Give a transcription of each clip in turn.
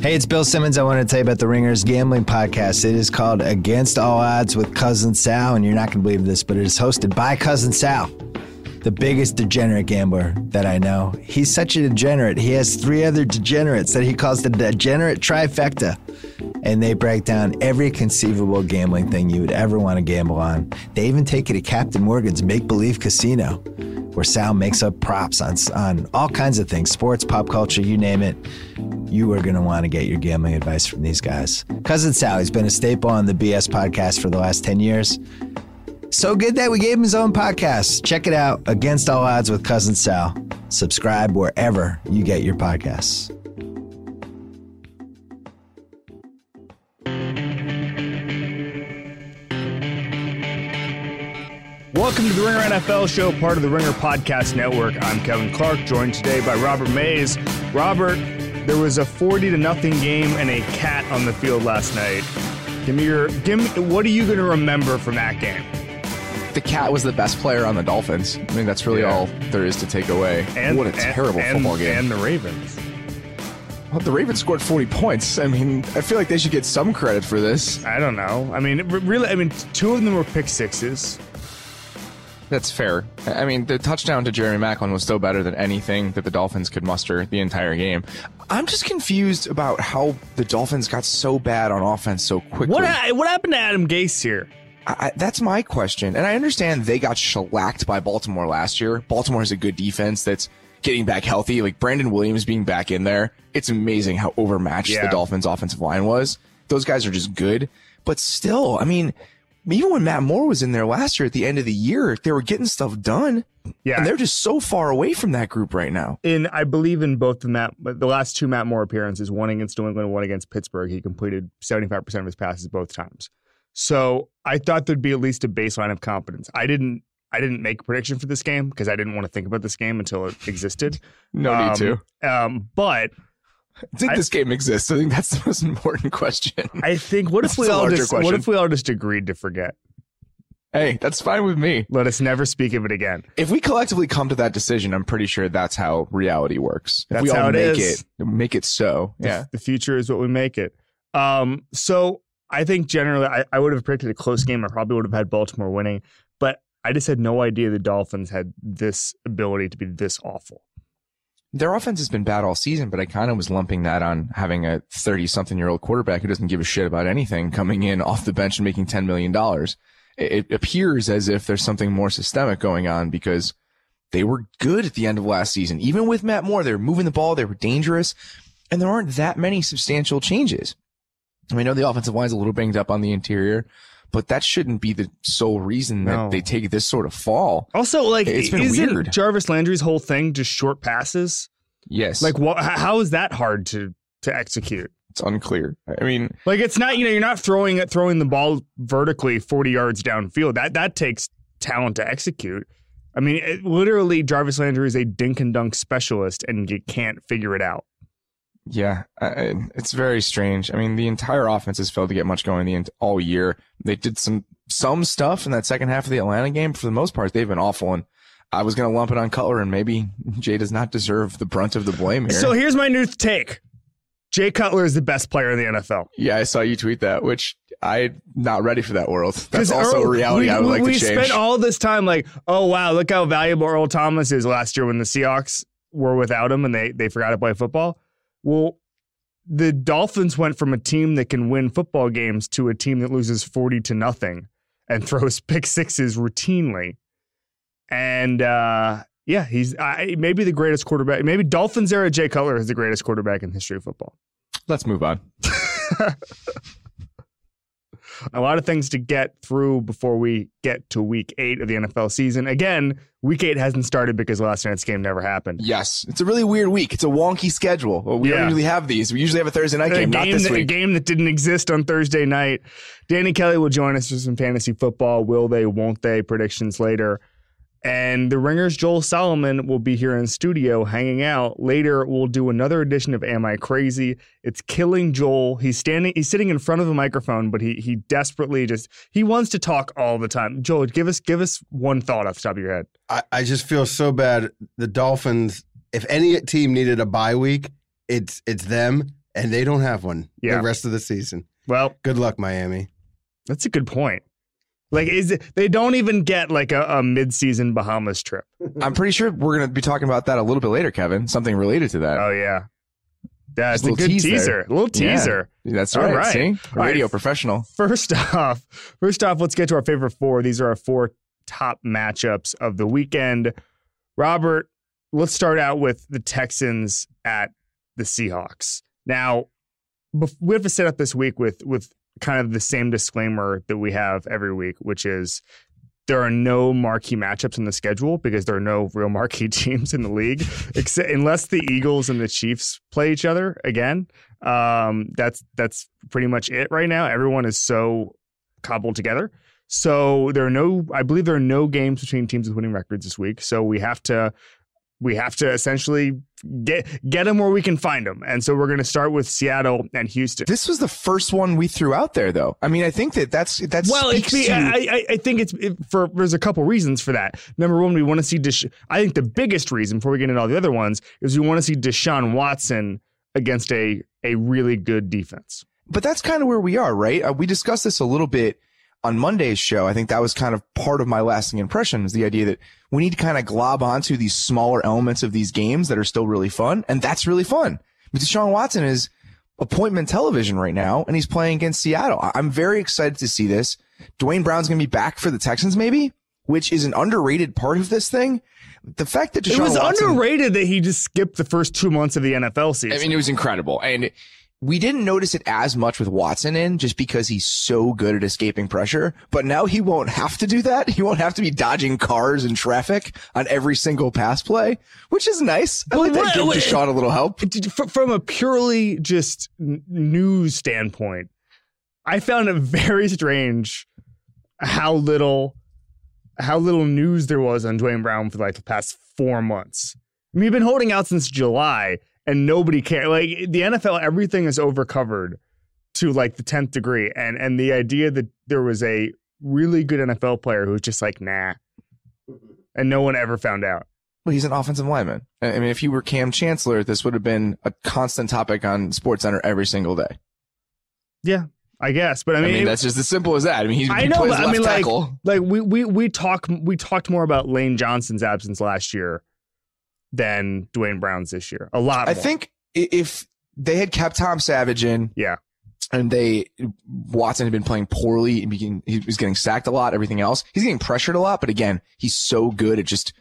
Hey, it's Bill Simmons. I want to tell you about the Ringers Gambling Podcast. It is called Against All Odds with Cousin Sal, and you're not going to believe this, but it is hosted by Cousin Sal, the biggest degenerate gambler that I know. He's such a degenerate. He has three other degenerates that he calls the degenerate trifecta, and they break down every conceivable gambling thing you would ever want to gamble on. They even take you to Captain Morgan's Make Believe Casino, where Sal makes up props on, on all kinds of things sports, pop culture, you name it you are going to want to get your gambling advice from these guys. Cousin Sal, he's been a staple on the BS podcast for the last 10 years. So good that we gave him his own podcast. Check it out, Against All Odds with Cousin Sal. Subscribe wherever you get your podcasts. Welcome to the Ringer NFL show, part of the Ringer Podcast Network. I'm Kevin Clark, joined today by Robert Mays. Robert, there was a 40 to nothing game and a cat on the field last night. Give me your give me what are you going to remember from that game? The cat was the best player on the Dolphins. I mean, that's really yeah. all there is to take away. And what a terrible and, football game. And the Ravens. Well, the Ravens scored 40 points. I mean, I feel like they should get some credit for this. I don't know. I mean, really, I mean, two of them were pick sixes. That's fair. I mean, the touchdown to Jeremy Maclin was still better than anything that the Dolphins could muster the entire game. I'm just confused about how the Dolphins got so bad on offense so quickly. What what happened to Adam Gase here? I, that's my question. And I understand they got shellacked by Baltimore last year. Baltimore has a good defense that's getting back healthy. Like Brandon Williams being back in there. It's amazing how overmatched yeah. the Dolphins offensive line was. Those guys are just good. But still, I mean, even when Matt Moore was in there last year at the end of the year, they were getting stuff done. Yeah. And they're just so far away from that group right now. In I believe in both the Matt the last two Matt Moore appearances, one against New England, and one against Pittsburgh, he completed 75% of his passes both times. So I thought there'd be at least a baseline of competence. I didn't I didn't make a prediction for this game because I didn't want to think about this game until it existed. no um, need to. Um, but did I, this game exist? I think that's the most important question. I think what if we all just question. what if we all just agreed to forget? Hey, that's fine with me. Let us never speak of it again. If we collectively come to that decision, I'm pretty sure that's how reality works. That's if we all it make is. it, make it so. Yeah. The, the, future is what we make it. Um, so I think generally I, I would have predicted a close game. I probably would have had Baltimore winning, but I just had no idea the Dolphins had this ability to be this awful. Their offense has been bad all season, but I kind of was lumping that on having a 30 something year old quarterback who doesn't give a shit about anything coming in off the bench and making $10 million. It appears as if there's something more systemic going on because they were good at the end of last season. Even with Matt Moore, they were moving the ball. They were dangerous and there aren't that many substantial changes. I, mean, I know the offensive line is a little banged up on the interior, but that shouldn't be the sole reason that no. they take this sort of fall. Also, like, it's been weird. Jarvis Landry's whole thing just short passes? Yes. Like, what? How is that hard to to execute? It's unclear. I mean, like, it's not. You know, you're not throwing it, throwing the ball vertically 40 yards downfield. That that takes talent to execute. I mean, it, literally, Jarvis Landry is a dink and dunk specialist, and you can't figure it out. Yeah, uh, it's very strange. I mean, the entire offense has failed to get much going the all year. They did some some stuff in that second half of the Atlanta game. For the most part, they've been awful. And I was going to lump it on Cutler, and maybe Jay does not deserve the brunt of the blame here. So here's my new take: Jay Cutler is the best player in the NFL. Yeah, I saw you tweet that, which I'm not ready for that world. That's also Earl, a reality we, I would like we to change. We spent all this time like, oh wow, look how valuable Earl Thomas is last year when the Seahawks were without him and they they forgot to play football. Well, the Dolphins went from a team that can win football games to a team that loses 40 to nothing and throws pick sixes routinely. And uh, yeah, he's uh, maybe the greatest quarterback. Maybe Dolphins era Jay Cutler is the greatest quarterback in history of football. Let's move on. a lot of things to get through before we get to week eight of the NFL season. Again, week eight hasn't started because last night's game never happened. Yes. It's a really weird week. It's a wonky schedule. We yeah. don't usually have these. We usually have a Thursday night game, game, not this that, week. A game that didn't exist on Thursday night. Danny Kelly will join us for some fantasy football. Will they, won't they? Predictions later. And the Ringers Joel Solomon will be here in studio hanging out. Later, we'll do another edition of Am I Crazy? It's killing Joel. He's standing, he's sitting in front of a microphone, but he he desperately just he wants to talk all the time. Joel, give us give us one thought off the top of your head. I, I just feel so bad. The Dolphins, if any team needed a bye week, it's it's them and they don't have one Yeah. the rest of the season. Well, Good luck, Miami. that's a good point. Like, is it, they don't even get like a, a mid-season Bahamas trip. I'm pretty sure we're going to be talking about that a little bit later, Kevin. Something related to that. Oh yeah, that's a a good tease teaser. A little Yeah. teaser. That's All right. right. See, radio right. professional. First off, first off, let's get to our favorite four. These are our four top matchups of the weekend. Robert, let's start out with the Texans at the Seahawks. Now, we have to set up this week with with kind of the same disclaimer that we have every week, which is there are no marquee matchups in the schedule because there are no real marquee teams in the league, except unless the Eagles and the Chiefs play each other again. Um, that's that's pretty much it right now. Everyone is so cobbled together. So there are no, I believe there are no games between teams with winning records this week. So we have to, we have to essentially get get them where we can find them. And so we're going to start with Seattle and Houston. This was the first one we threw out there, though. I mean, I think that that's that's Well, it's to I, I, I think it's it, for there's a couple reasons for that. Number one, we want to see. Desha- I think the biggest reason before we get into all the other ones is we want to see Deshaun Watson against a a really good defense. but that's kind of where we are, right? Uh, we discussed this a little bit on Monday's show. I think that was kind of part of my lasting impression is the idea that we need to kind of glob onto these smaller elements of these games that are still really fun. And that's really fun. But Deshaun Watson is appointment television right now and he's playing against Seattle. I- I'm very excited to see this. Duane Brown's going to be back for the Texans, maybe, which is an underrated part of this thing. The fact that Deshaun it was Watson, underrated that he just skipped the first two months of the NFL season. I mean, it was incredible. And we didn't notice it as much with Watson in just because he's so good at escaping pressure. But now he won't have to do that. He won't have to be dodging cars and traffic on every single pass play, which is nice. I But like that what- what- Deshaun a little help. From a purely just news standpoint, I found it very strange how little how little news there was on Duane Brown for like the past four months. I mean, he's been holding out since July, and nobody cared. Like the NFL, everything is overcovered to like the tenth degree, and and the idea that there was a really good NFL player who was just like nah, and no one ever found out. Well, he's an offensive lineman. I I mean, if you were Kam Chancellor, this would have been a constant topic on SportsCenter every single day. Yeah, I guess, but I I mean, mean, it- that's just as simple as that. I mean, he's, I he know, plays but I left mean, like, tackle. like we we we talk we talked more about Lane Johnson's absence last year than Duane Brown's this year. A lot. I more. think if they had kept Tom Savage in, Yeah. and they Watson had been playing poorly, he was getting sacked a lot, everything else, he's getting pressured a lot. But again, he's so good at just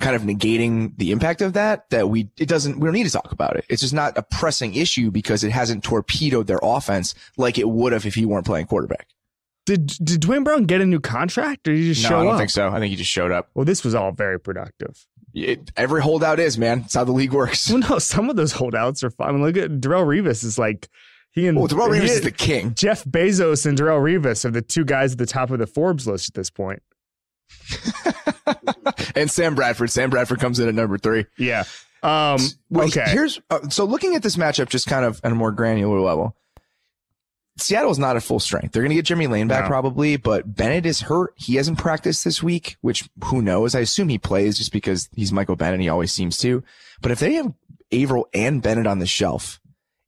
kind of negating the impact of that that we it doesn't we don't need to talk about it. It's just not a pressing issue because it hasn't torpedoed their offense like it would have if he weren't playing quarterback. did did Duane Brown get a new contract or did he just no, show I don't up? think so. I think he just showed up. Well, this was all very productive. It, every holdout is man. It's how the league works. Well, no, some of those holdouts are fine. I mean, look at Darrelle Revis is like he and Well, Darrelle Revis is the king. Jeff Bezos and Darrelle Revis are the two guys at the top of the Forbes list at this point. and Sam Bradford. Sam Bradford comes in at number three. Yeah. Um. Well, okay. Here's uh, so looking at this matchup just kind of at a more granular level. Seattle's not at full strength. They're going to get Jimmy Lane back No. probably, but Bennett is hurt. He hasn't practiced this week, which who knows? I assume he plays just because he's Michael Bennett. He always seems to. But if they have Avril and Bennett on the shelf,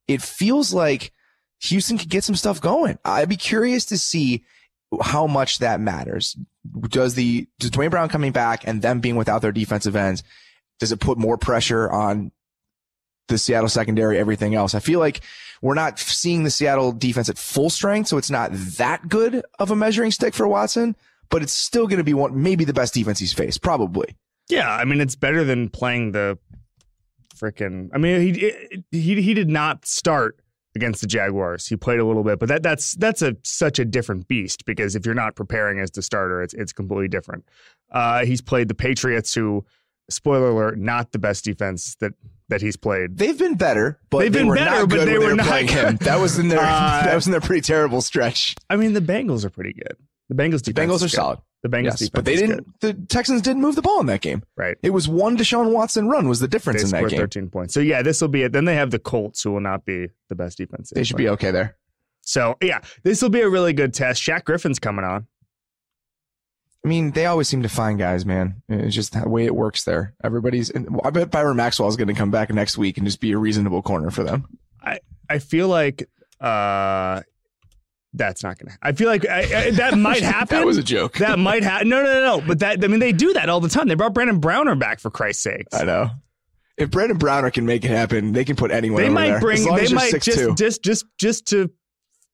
it feels like Houston could get some stuff going. I'd be curious to see how much that matters. Does the does Duane Brown coming back and them being without their defensive ends, does it put more pressure on the Seattle secondary, everything else? I feel like we're not seeing the Seattle defense at full strength, so it's not that good of a measuring stick for Watson, but it's still going to be one, maybe the best defense he's faced, probably. Yeah, I mean it's better than playing the freaking. I mean he he he did not start against the Jaguars. He played a little bit, but that that's that's a such a different beast because if you're not preparing as the starter, it's it's completely different. Uh, he's played the Patriots, who spoiler alert, not the best defense that that he's played. They've been better, but They've they been were better, not but they were not playing him. good. That was in their Uh, that was in their pretty terrible stretch. I mean the Bengals are pretty good. The Bengals The Bengals are good. solid. The Bengals Yes, defense, but they didn't. good. The Texans didn't move the ball in that game. right. It was one Deshaun Watson run was the They difference in that game. 13 points. So yeah, this will be it. Then they have the Colts, who will not be the best defense. They should be okay there. So yeah, this will be a really good test. Shaq Griffin's coming on. I mean, they always seem to find guys, man. It's just the way it works there. Everybody's. I bet Byron Maxwell is going to come back next week and just be a reasonable corner for them. I I feel like uh, that's not gonna. I feel like I, I, that might happen. that was a joke. that might happen. No, no, no, no. But that I mean, they do that all the time. They brought Brandon Browner back for Christ's sakes. I know. If Brandon Browner can make it happen, they can put anyone. They might there. bring. They might 6'2". just just just just to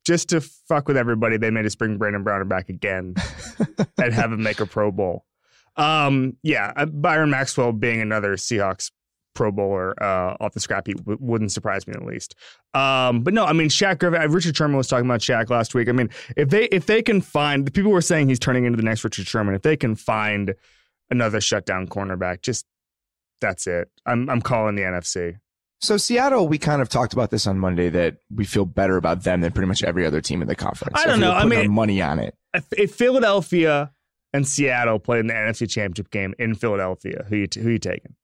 just to fuck with everybody. They made us bring Brandon Browner back again and have him make a Pro Bowl. Um, yeah, uh, Byron Maxwell being another Seahawks Pro Bowler uh, off the scrap heap w- wouldn't surprise me in the least. Um, but no, I mean Shaq Griffin. uh, Richard Sherman was talking about Shaq last week. I mean, if they if they can find the people were saying he's turning into the next Richard Sherman. If they can find another shutdown cornerback, just that's it. I'm I'm calling the NFC. So Seattle, we kind of talked about this on Monday that we feel better about them than pretty much every other team in the conference. I don't know. I mean- money on it. if, if Philadelphia and Seattle played in the NFC Championship game in Philadelphia, who you t- who you taking?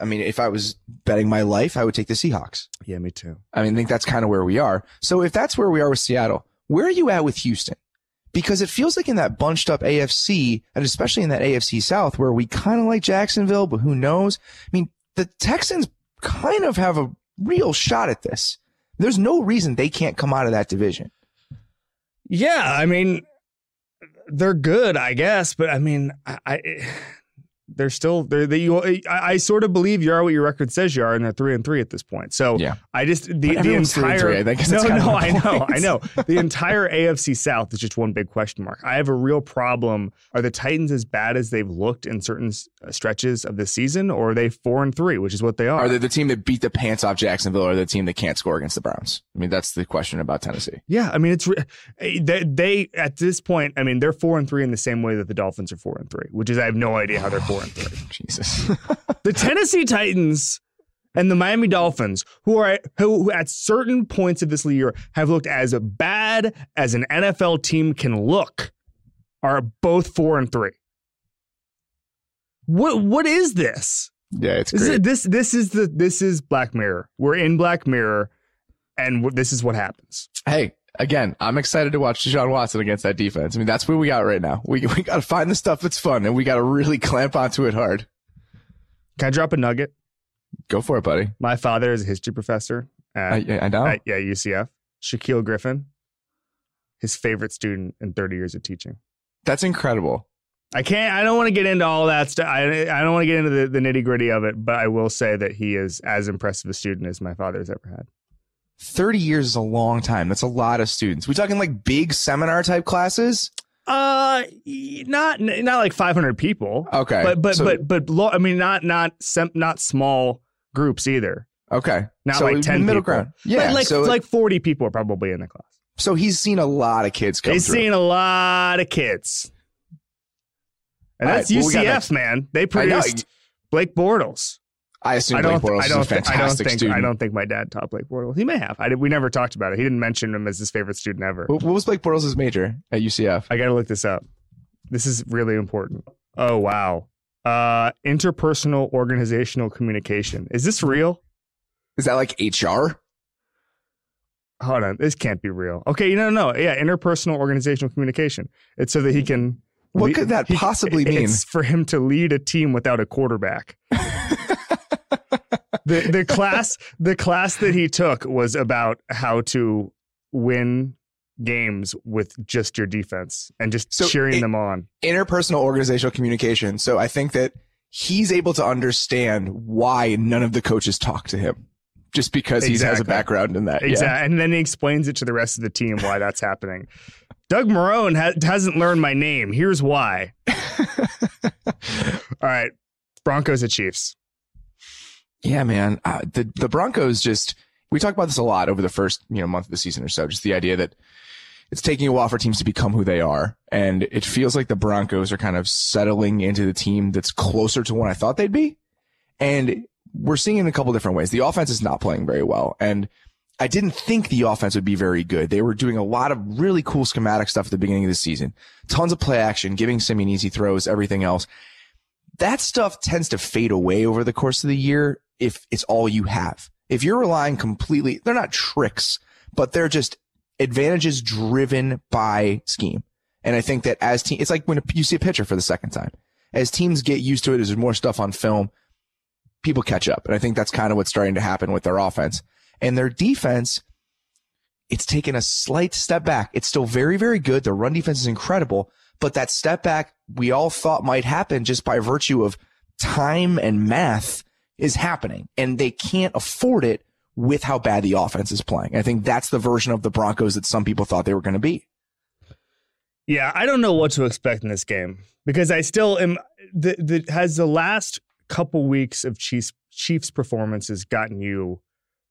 I mean, if I was betting my life, I would take the Seahawks. Yeah, me too. I mean, I think that's kind of where we are. So if that's where we are with Seattle, where are you at with Houston? Because it feels like in that bunched up AFC, and especially in that AFC South, where we kind of like Jacksonville, but who knows? I mean, the Texans kind of have a real shot at this. There's no reason they can't come out of that division. Yeah, I mean, they're good, I guess, but I mean, I, they're still they're they, you, I, I sort of believe you are what your record says you are, and they're three and three at this point. So Yeah. I just the, the entire three, I think, no that's kind of no I know. I know the entire AFC South is just one big question mark. I have a real problem. Are the Titans as bad as they've looked in certain stretches of the season, or are they four and three, which is what they are? Are they the team that beat the pants off Jacksonville or the team that can't score against the Browns? I mean, that's the question about Tennessee. Yeah, I mean it's eh, they, they at this point. I mean they're four and three in the same way that the Dolphins are four and three, which is I have no idea how they're four and three. Jesus. The Tennessee Titans and the Miami Dolphins, who are who, who at certain points of this year have looked as bad as an NFL team can look, are both four and three. What what is this? yeah, it's This is, this this is the this is Black Mirror. We're in Black Mirror, and w- this is what happens. Hey, again, I'm excited to watch Deshaun Watson against that defense. I mean, that's where we got right now. We we got to find the stuff that's fun, and we got to really clamp onto it hard. Can I drop a nugget? Go for it, buddy. My father is a history professor at, I, I know. at yeah, UCF. Shaquille Griffin, his favorite student in 30 years of teaching. that's incredible. I can't. I don't want to get into all that stuff. I, I don't want to get into the, the nitty gritty of it, but I will say that he is as impressive a student as my father has ever had. 30 years is a long time. That's a lot of students. We talking like big seminar type classes? Uh, not not like 500 people, Okay. but but So- but but lo- I mean, not not sem- not small groups either. okay. Not So like 10 middle people. ground. Yeah. like like, so like 40 people are probably in the class. so he's seen a lot of kids come He's through. seen a lot of kids. And All that's right, well, UCF, man. They produced Blake Bortles. I assume I Blake don't. Bortles I is a don't. Think, I don't fantastic think. student. I don't think my dad taught Blake Bortles. He may have. I did, we never talked about it. He didn't mention him as his favorite student ever. What what was Blake Bortles' major at UCF? I got to look this up. This is really important. Oh wow. Uh, interpersonal organizational communication. Is this real? Is that like HR? Hold on. This can't be real. Okay. No, no, no. Yeah. Interpersonal organizational communication. It's so that he can. What le- could that he- possibly mean? It's for him to lead a team without a quarterback. the the class the class that he took was about how to win games with just your defense and just So cheering it- them on. interpersonal organizational communication. So I think that he's able to understand why none of the coaches talk to him just because he has a background in that. Yeah. Exactly. And then he explains it to the rest of the team why that's happening. Doug Marrone ha- hasn't learned my name. Here's why. All right. Broncos at Chiefs. Yeah, man. Uh, the the Broncos just we talk about this a lot over the first you know month of the season or so. Just the idea that it's taking a while for teams to become who they are, and it feels like the Broncos are kind of settling into the team that's closer to what I thought they'd be. And we're seeing it in a couple different ways. The offense is not playing very well, and I didn't think the offense would be very good. They were doing a lot of really cool schematic stuff at the beginning of the season, tons of play action, giving Siemian easy throws, everything else that stuff tends to fade away over the course of the year if it's all you have. If you're relying completely, they're not tricks, but they're just advantages driven by scheme. And I think that as team, it's like when you see a pitcher for the second time, as teams get used to it, as there's more stuff on film, people catch up. And I think that's kind of what's starting to happen with their offense. And their defense, it's taken a slight step back. It's still very, very good. Their run defense is incredible, but that step back we all thought might happen just by virtue of time and math is happening and they can't afford it with how bad the offense is playing. I think that's the version of the Broncos that some people thought they were going to be. Yeah, I don't know what to expect in this game because I still am. The, the has the last couple weeks of Chiefs Chiefs performances gotten you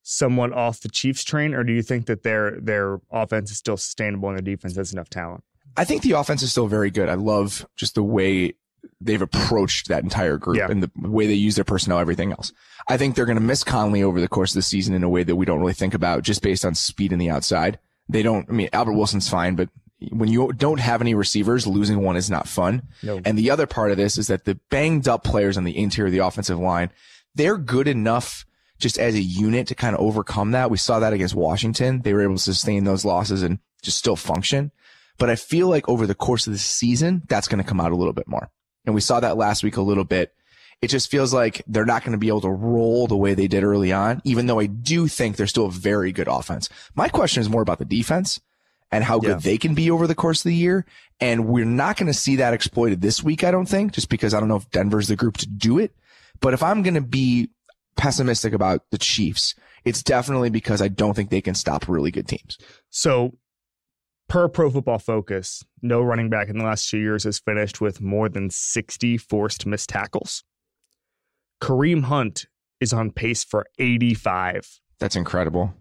somewhat off the Chiefs train, or do you think that their their offense is still sustainable and their defense has enough talent? I think the offense is still very good. I love just the way they've approached that entire group Yeah. and the way they use their personnel, everything else. I think they're going to miss Conley over the course of the season in a way that we don't really think about just based on speed in the outside. They don't, I mean, Albert Wilson's fine, but when you don't have any receivers, losing one is not fun. No. And the other part of this is that the banged up players on the interior of the offensive line, they're good enough just as a unit to kind of overcome that. We saw that against Washington. They were able to sustain those losses and just still function. But I feel like over the course of the season, that's going to come out a little bit more. And we saw that last week a little bit. It just feels like they're not going to be able to roll the way they did early on, even though I do think they're still a very good offense. My question is more about the defense and how good Yeah. they can be over the course of the year. And we're not going to see that exploited this week, I don't think, just because I don't know if Denver's the group to do it. But if I'm going to be pessimistic about the Chiefs, it's definitely because I don't think they can stop really good teams. So, per Pro Football Focus, no running back in the last two years has finished with more than 60 forced missed tackles. Kareem Hunt is on pace for 85. That's incredible.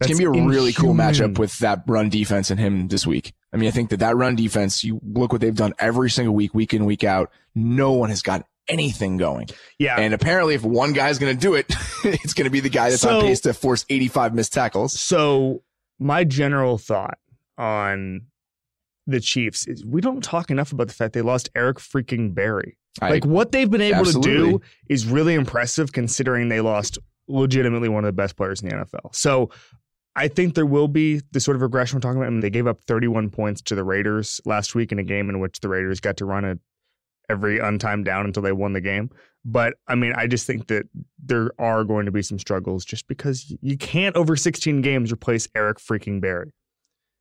It's That's gonna be a really cool matchup with that run defense and him this week. I mean, I think that that run defense, you look what they've done every single week, week in, week out. No one has got anything going. Yeah. And apparently, if one guy's going to do it, it's going to be the guy that's So- on pace to force 85 missed tackles. So, my general thought on the Chiefs is we don't talk enough about the fact they lost Eric freaking Berry. I- Like what they've been able to do is really impressive considering they lost legitimately one of the best players in the NFL. So I think there will be the sort of regression we're talking about. I mean, they gave up 31 points to the Raiders last week in a game in which the Raiders got to run it every untimed down until they won the game. But I mean, I just think that there are going to be some struggles just because you can't over 16 games replace Eric freaking Berry.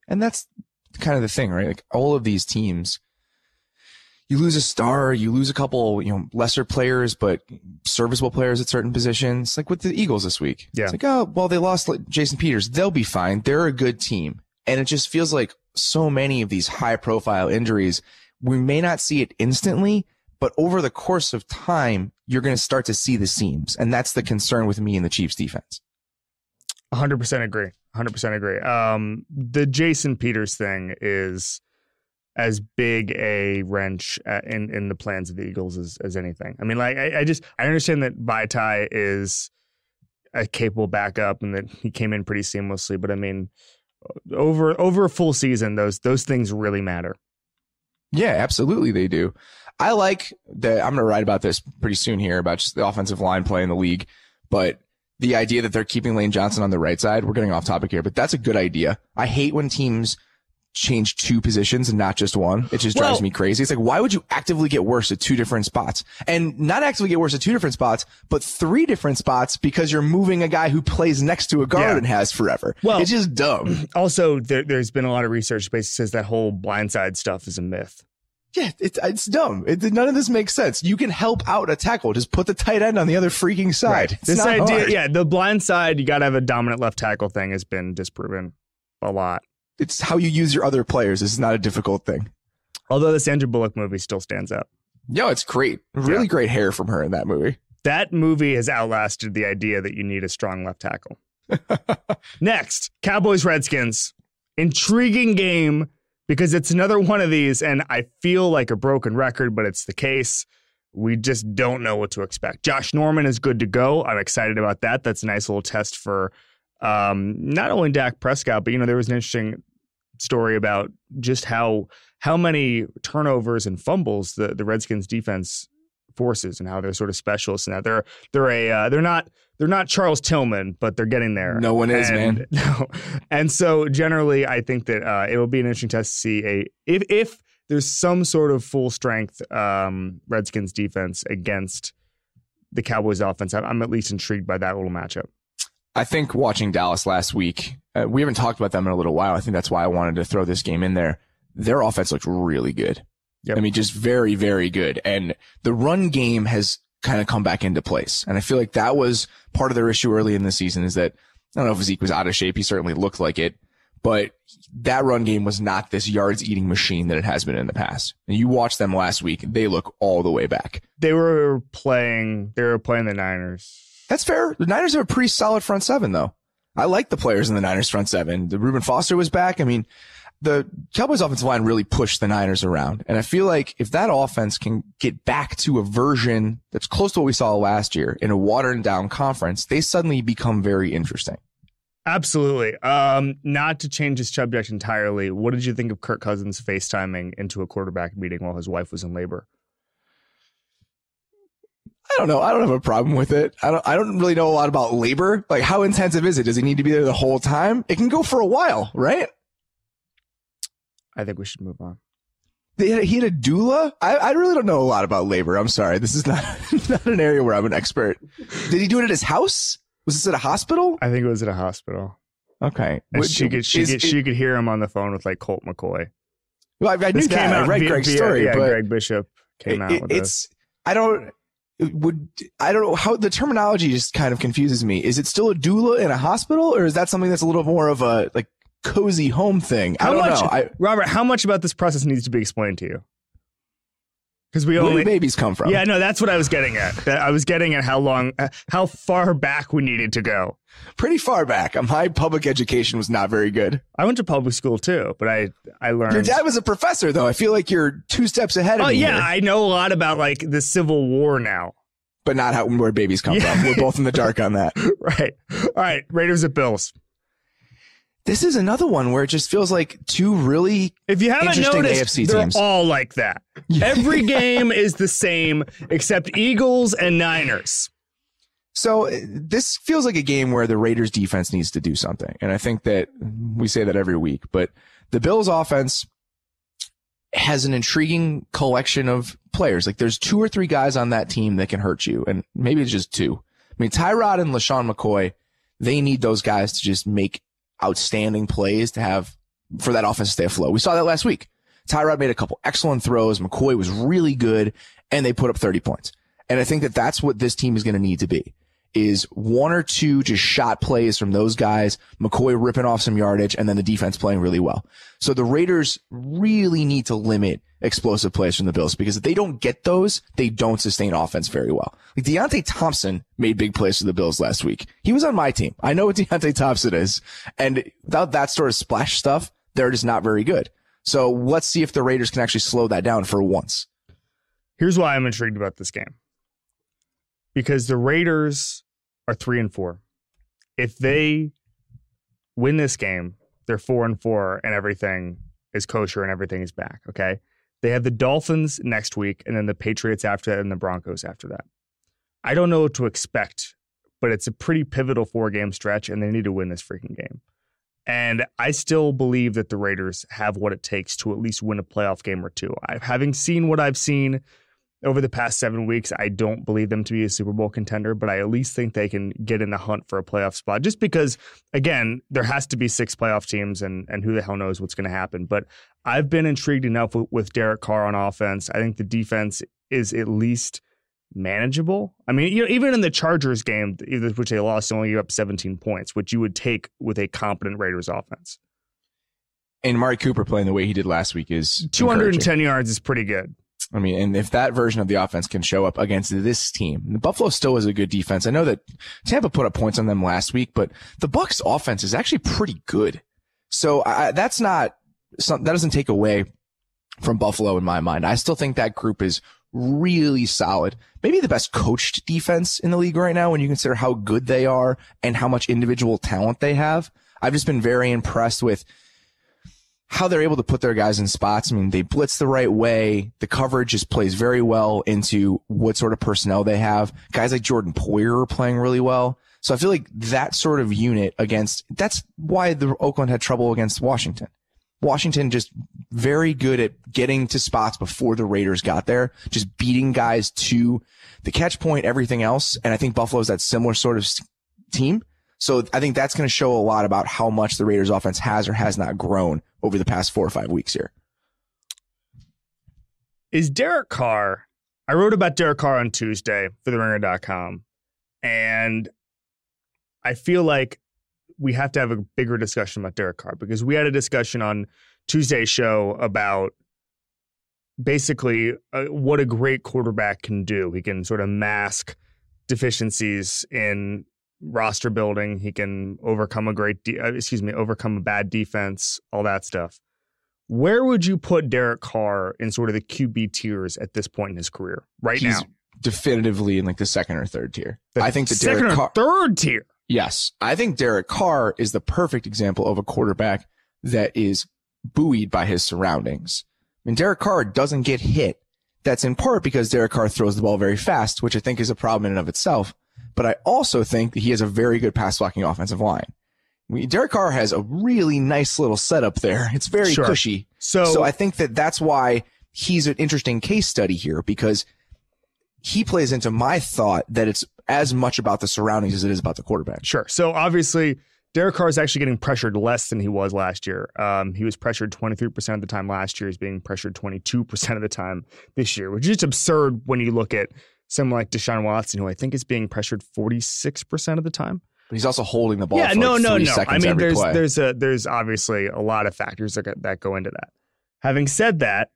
And that's kind of the thing, right? Like all of these teams, you lose a star, you lose a couple, you know, lesser players, but serviceable players at certain positions. Like with the Eagles this week. Yeah. It's like, oh, well, they lost Jason Peters. They'll be fine. They're a good team. And it just feels like so many of these high profile injuries, we may not see it instantly, but over the course of time, you're going to start to see the seams. And that's the concern with me in the Chiefs defense. 100% agree. 100% agree. Um, the Jason Peters thing is as big a wrench uh, in in the plans of the Eagles as, as anything. I mean, like I, I just I understand that Vaitai is a capable backup and that he came in pretty seamlessly, but I mean, over over a full season, those those things really matter. Yeah, absolutely they do. I like that. I'm going to write about this pretty soon here about just the offensive line play in the league, but the idea that they're keeping Lane Johnson on the right side, we're getting off topic here, but that's a good idea. I hate when teams change two positions and not just one. It just drives Well- me crazy. It's like, why would you actively get worse at two different spots and not actively get worse at two different spots, but three different spots because you're moving a guy who plays next to a guard Yeah. and has forever. Well- it's just dumb. Also, there, there's been a lot of research that basically says that whole blindside stuff is a myth. Yeah, it's it's dumb. It, none of this makes sense. You can help out a tackle. Just put the tight end on the other freaking side. It's This idea, hard. yeah, the blind side, you got to have a dominant left tackle thing has been disproven a lot. It's how you use your other players. This is not a difficult thing. Although the Sandra Bullock movie still stands out. Yo, it's great. Really Yeah. great hair from her in that movie. That movie has outlasted the idea that you need a strong left tackle. Next, Cowboys Redskins. Intriguing game because it's another one of these, and I feel like a broken record, but it's the case. We just don't know what to expect. Josh Norman is good to go. I'm excited about that. That's a nice little test for um, not only Dak Prescott, but you know there was an interesting story about just how how many turnovers and fumbles the the Redskins defense forces and how they're sort of specialists in that. They're they're a uh, they're not they're not Charles Tillman, but they're getting there. No one is, and, man. No. And so generally, I think that uh, it will be an interesting test to see a if if there's some sort of full strength um, Redskins defense against the Cowboys offense. I'm, I'm at least intrigued by that little matchup. I think watching Dallas last week, uh, we haven't talked about them in a little while. I think that's why I wanted to throw this game in there. Their offense looked really good. Yep. I mean, just very, very good. And the run game has kind of come back into place. And I feel like that was part of their issue early in the season is that I don't know if Zeke was out of shape. He certainly looked like it, but that run game was not this yards eating machine that it has been in the past. And you watch them last week, they look all the way back. They were playing. They were playing the Niners. That's fair. The Niners have a pretty solid front seven, though. I like the players in the Niners front seven. The Reuben Foster was back. I mean, the Cowboys offensive line really pushed the Niners around. And I feel like if that offense can get back to a version that's close to what we saw last year in a watered down conference, they suddenly become very interesting. Absolutely. Um, not to change the subject entirely, what did you think of Kirk Cousins FaceTiming into a quarterback meeting while his wife was in labor? I don't know. I don't have a problem with it. I don't, I don't really know a lot about labor. Like how intensive is it? Does he need to be there the whole time? It can go for a while, right? I think we should move on. They had, he had a doula. I, I really don't know a lot about labor. I'm sorry. This is not, not an area where I'm an expert. Did he do it at his house? Was this at a hospital? I think it was at a hospital. Okay. What- she could she is could it- she could hear him on the phone with like Colt McCoy. well, I, I knew This that. came out I read via- Greg's via- story, Yeah, but Greg Bishop came it- out it- with this. it's, I don't, would, I don't know how the terminology just kind of confuses me. Is it still a doula in a hospital or is that something that's a little more of a like cozy home thing? I How don't much, know. I, Robert? How much about this process needs to be explained to you? Because we where only do babies come from? Yeah, no, that's what I was getting at. That I was getting at how long, uh, how far back we needed to go. Pretty far back. My public education was not very good. I went to public school too, but I I learned. Your dad was a professor though. I feel like you're two steps ahead of oh me yeah, here, I know a lot about like the Civil War now. but not how, where babies come Yeah. from. We're both in the dark on that. right. All right. Raiders at Bills. This is another one where it just feels like two really If you haven't Interesting noticed, AFC they're teams. all like that. Every game is the same except Eagles and Niners. So uh, this feels like a game where the Raiders defense needs to do something. And I think that we say that every week, but the Bills offense has an intriguing collection of players. Like there's two or three guys on that team that can hurt you. And maybe it's just two. I mean, Tyrod and LeSean McCoy, they need those guys to just make outstanding plays to have for that offense to stay afloat. We saw that last week. Tyrod made a couple excellent throws. McCoy was really good and they put up 30 points. And I think that that's what this team is going to need to be is one or two just shot plays from those guys, McCoy ripping off some yardage and then the defense playing really well. So the Raiders really need to limit explosive plays from the Bills because if they don't get those, they don't sustain offense very well. Like Deonte Thompson made big plays for the Bills last week. He was on my team. I know what Deonte Thompson is. And without that sort of splash stuff, they're just not very good. So let's see if the Raiders can actually slow that down for once. Here's why I'm intrigued about this game. Because the Raiders are three and four. If they win this game, they're four and four, and everything is kosher and everything is back. Okay. They have the Dolphins next week, and then the Patriots after that, and the Broncos after that. I don't know what to expect, but it's a pretty pivotal four game stretch, and they need to win this freaking game. And I still believe that the Raiders have what it takes to at least win a playoff game or two. I, having seen what I've seen over the past seven weeks, I don't believe them to be a Super Bowl contender, but I at least think they can get in the hunt for a playoff spot. Just because, again, there has to be six playoff teams, and and who the hell knows what's going to happen. But I've been intrigued enough with, with Derek Carr on offense. I think the defense is at least manageable. I mean, you know, even in the Chargers game, which they lost, they only gave up 17 points, which you would take with a competent Raiders offense. And Mari Cooper playing the way he did last week is 210 yards is pretty good. I mean, and if that version of the offense can show up against this team, the Buffalo still is a good defense. I know that Tampa put up points on them last week, but the Bucs offense is actually pretty good. So I, that's not some, that doesn't take away from Buffalo in my mind. I still think that group is really solid. Maybe the best coached defense in the league right now when you consider how good they are and how much individual talent they have. I've just been very impressed with how they're able to put their guys in spots. I mean, they blitz the right way. The coverage just plays very well into what sort of personnel they have. Guys like Jordan Poyer are playing really well. So I feel like that sort of unit against, that's why the Oakland had trouble against Washington. Washington just very good at getting to spots before the Raiders got there, just beating guys to the catch point, everything else. And I think Buffalo's that similar sort of team. So I think that's going to show a lot about how much the Raiders offense has or has not grown over the past four or five weeks here. Is Derek Carr? I wrote about Derek Carr on Tuesday for the ringer.com and I feel like we have to have a bigger discussion about Derek Carr because we had a discussion on Tuesday's show about basically uh, what a great quarterback can do. He can sort of mask deficiencies in roster building. He can overcome a great, de- uh, excuse me, overcome a bad defense, all that stuff. Where would you put Derek Carr in sort of the QB tiers at this point in his career right He's now? definitively in like the second or third tier. The I think the second Derek or Carr, third tier. yes, I think Derek Carr is the perfect example of a quarterback that is buoyed by his surroundings. I mean, Derek Carr doesn't get hit. That's in part because Derek Carr throws the ball very fast, which I think is a problem in and of itself. But I also think that he has a very good pass blocking offensive line. Mean, Derek Carr has a really nice little setup there. It's very Sure. cushy. So, So I think that that's why he's an interesting case study here because he plays into my thought that it's as much about the surroundings as it is about the quarterback. Sure. So obviously, Derek Carr is actually getting pressured less than he was last year. Um, he was pressured 23% of the time last year. He's being pressured 22% of the time this year, which is just absurd when you look at someone like Deshaun Watson, who I think is being pressured 46% of the time. But he's also holding the ball yeah, no, like no, no. I mean, there's play. there's a there's obviously a lot of factors that go- that go into that. Having said that,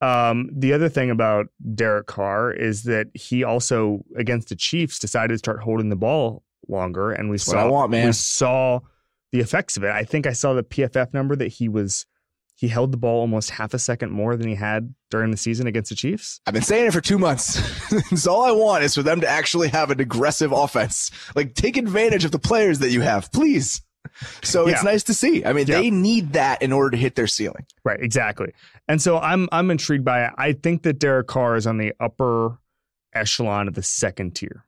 um, the other thing about Derek Carr is that he also against the Chiefs decided to start holding the ball longer, and we what saw want, man. we saw the effects of it. I think I saw the PFF number that he was he held the ball almost half a second more than he had during the season against the Chiefs. I've been saying it for two months. It's all I want is for them to actually have an aggressive offense. Like take advantage of the players that you have, please. So it's nice to see. I mean, Yeah. they need that in order to hit their ceiling. Right, exactly. And so I'm I'm intrigued by it. I think that Derek Carr is on the upper echelon of the second tier.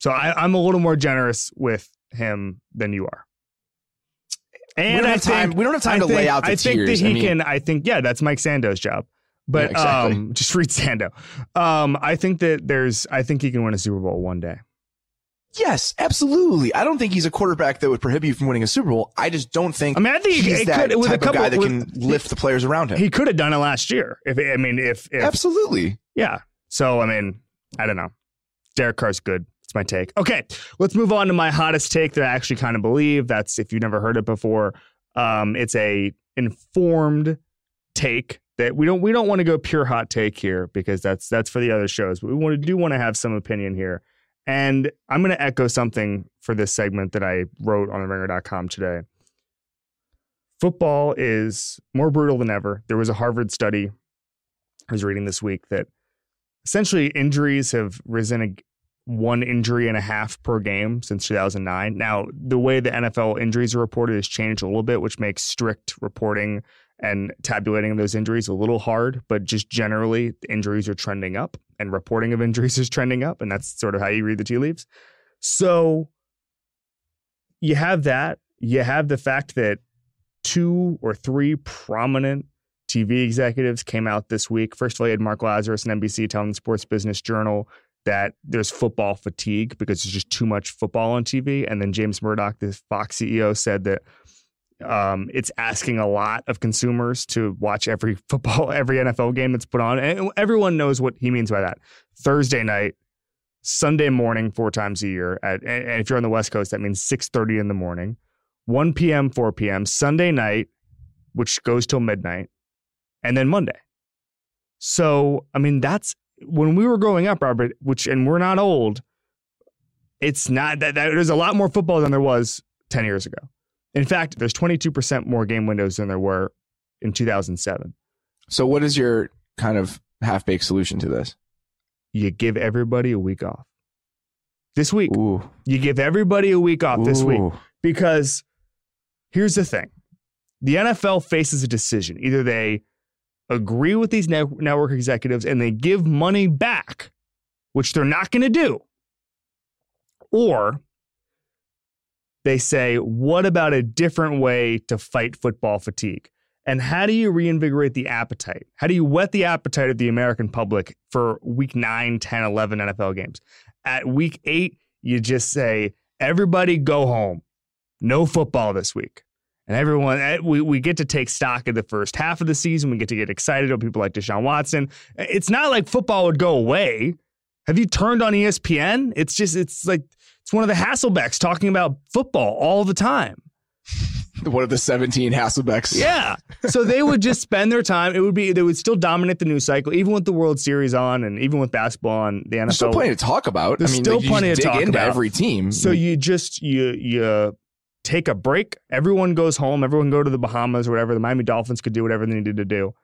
So I, I'm a little more generous with him than you are. And we don't I have time. think we don't have time I to think, lay out the I think tiers. that he I mean, can. I think yeah, that's Mike Sando's job. But Yeah, exactly. um, just read Sando. Um, I think that there's. I think he can win a Super Bowl one day. Yes, absolutely. I don't think he's a quarterback that would prohibit you from winning a Super Bowl. I just don't think I mean, I think he's it that could with a type couple. of guy that with- can lift the players around him. he could have done it last year. If I mean, if, if absolutely. Yeah. So, I mean, I don't know. Derek Carr's good. My take. Okay. Let's move on to my hottest take that I actually kind of believe. That's if you've never heard it before. Um, it's a informed take that we don't we don't want to go pure hot take here because that's that's for the other shows. But we want to do want to have some opinion here. And I'm going to echo something for this segment that I wrote on the ringer.com today. Football is more brutal than ever. There was a Harvard study I was reading this week that essentially injuries have risen one injury and a half per game since 2009. Now, the way the NFL injuries are reported has changed a little bit, which makes strict reporting and tabulating those injuries a little hard. But just generally, injuries are trending up and reporting of injuries is trending up. And that's sort of how you read the tea leaves. So you have that. You have the fact that two or three prominent TV executives came out this week. First of all, you had Mark Lazarus and NBC telling the Sports Business Journal that there's football fatigue because there's just too much football on TV. And then James Murdoch, the Fox CEO, said that um, it's asking a lot of consumers to watch every football, every NFL game that's put on. And everyone knows what he means by that. Thursday night, Sunday morning, four times a year. At, and if you're on the West Coast, that means 6:30 in the morning, 1 p.m., 4 p.m. Sunday night, which goes till midnight, and then Monday. So, I mean, that's when we were growing up, Robert. Which, and we're not old. It's not that, that there's a lot more football than there was 10 years ago. In fact, there's 22% more game windows than there were in 2007. So, what is your kind of half baked solution to this? You give everybody a week off. This week, Ooh, you give everybody a week off this week because here's the thing the NFL faces a decision. Either they agree with these network executives and they give money back, which they're not going to do, or they say, what about a different way to fight football fatigue? And how do you reinvigorate the appetite? How do you whet the appetite of the American public for week 9, 10, 11 NFL games? At week 8, you just say, everybody go home. No football this week. And everyone, eh, we, we get to take stock of the first half of the season. We get to get excited about people like Deshaun Watson. It's not like football would go away. Have you turned on ESPN? It's just, it's like, it's one of the Hasselbecks talking about football all the time. One of the 17 Hasselbecks. Yeah. So they would just spend their time. It would be, they would still dominate the news cycle, even with the World Series on and even with basketball on the NFL. There's still plenty to talk about. There's I mean, still like, plenty to dig talk into about. every team. So you just you you take a break. Everyone goes home. Everyone go to the Bahamas or whatever. The Miami Dolphins could do whatever they needed to do.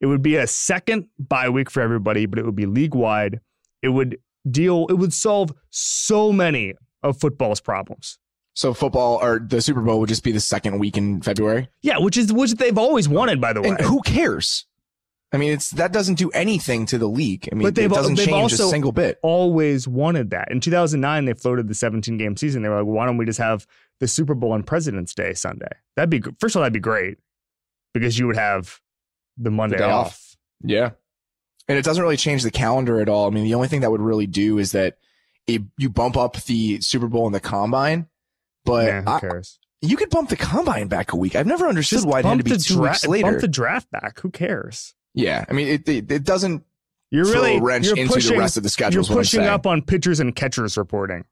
It would be a second bye week for everybody, but it would be league wide. It would deal. It would solve so many of football's problems. So football or the Super Bowl would just be the second week in February. Yeah, which is which they've always wanted, by the way. And who cares? I mean, it's that doesn't do anything to the league. I mean, But they've it doesn't they've change also- a single bit. always wanted that. In 2009, they floated the 17 game season. They were like, why don't we just have the Super Bowl on President's Day Sunday? That'd be first of all, that'd be great because you would have the Monday day off. off. Yeah. And it doesn't really change the calendar at all. I mean, the only thing that would really do is that it, you bump up the Super Bowl and the combine, but Yeah, who I- cares? you could bump the combine back a week. I've never understood Just why it had to be the two dra- weeks later. Bump the draft back. Who cares? Yeah. I mean, it, it, it doesn't You're really wrench you're into pushing, the rest of the schedule. You're is what I'm pushing up on pitchers and catchers reporting.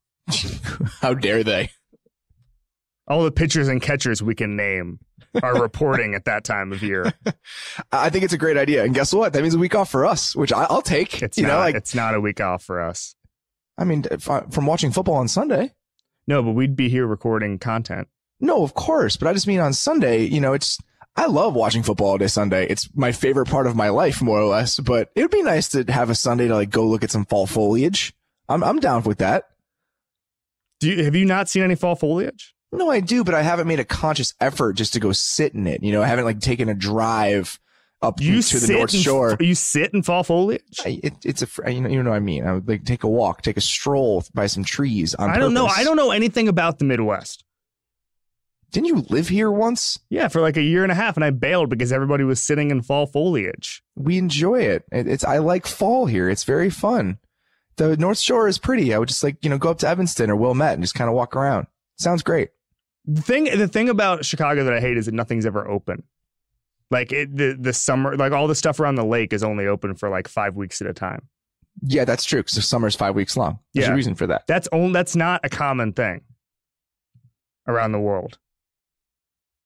How dare they? All the pitchers and catchers we can name are reporting at that time of year. I think it's a great idea. And guess what? That means a week off for us, which I, I'll take. It's you not. know, like, it's not a week off for us. I mean, I- from watching football on Sunday. No, but we'd be here recording content. No, of course. But I just mean on Sunday, you know, it's, I love watching football all day Sunday. It's my favorite part of my life, more or less. But it would be nice to have a Sunday to like go look at some fall foliage. I'm, I'm down with that. Do you, have you not seen any fall foliage? No, I do, but I haven't made a conscious effort just to go sit in it. You know, I haven't like taken a drive up You to the North in- Shore. You sit in fall foliage. I, it, it's a, you know, you know what I mean. I would like take a walk, take a stroll by some trees. On I don't know. I don't know anything about the Midwest. Didn't you live here once? Yeah, for like a year and a half, and I bailed because everybody was sitting in fall foliage. We enjoy it. it. It's I like fall here. It's very fun. The North Shore is pretty. I would just like you know go up to Evanston or Wilmette and just kind of walk around. Sounds great. The thing, the thing about Chicago that I hate is that nothing's ever open. Like it, the the summer, like all the stuff around the lake is only open for like five weeks at a time. Yeah, that's true because the summer's five weeks long. There's Yeah. a reason for that. That's only that's not a common thing around the world.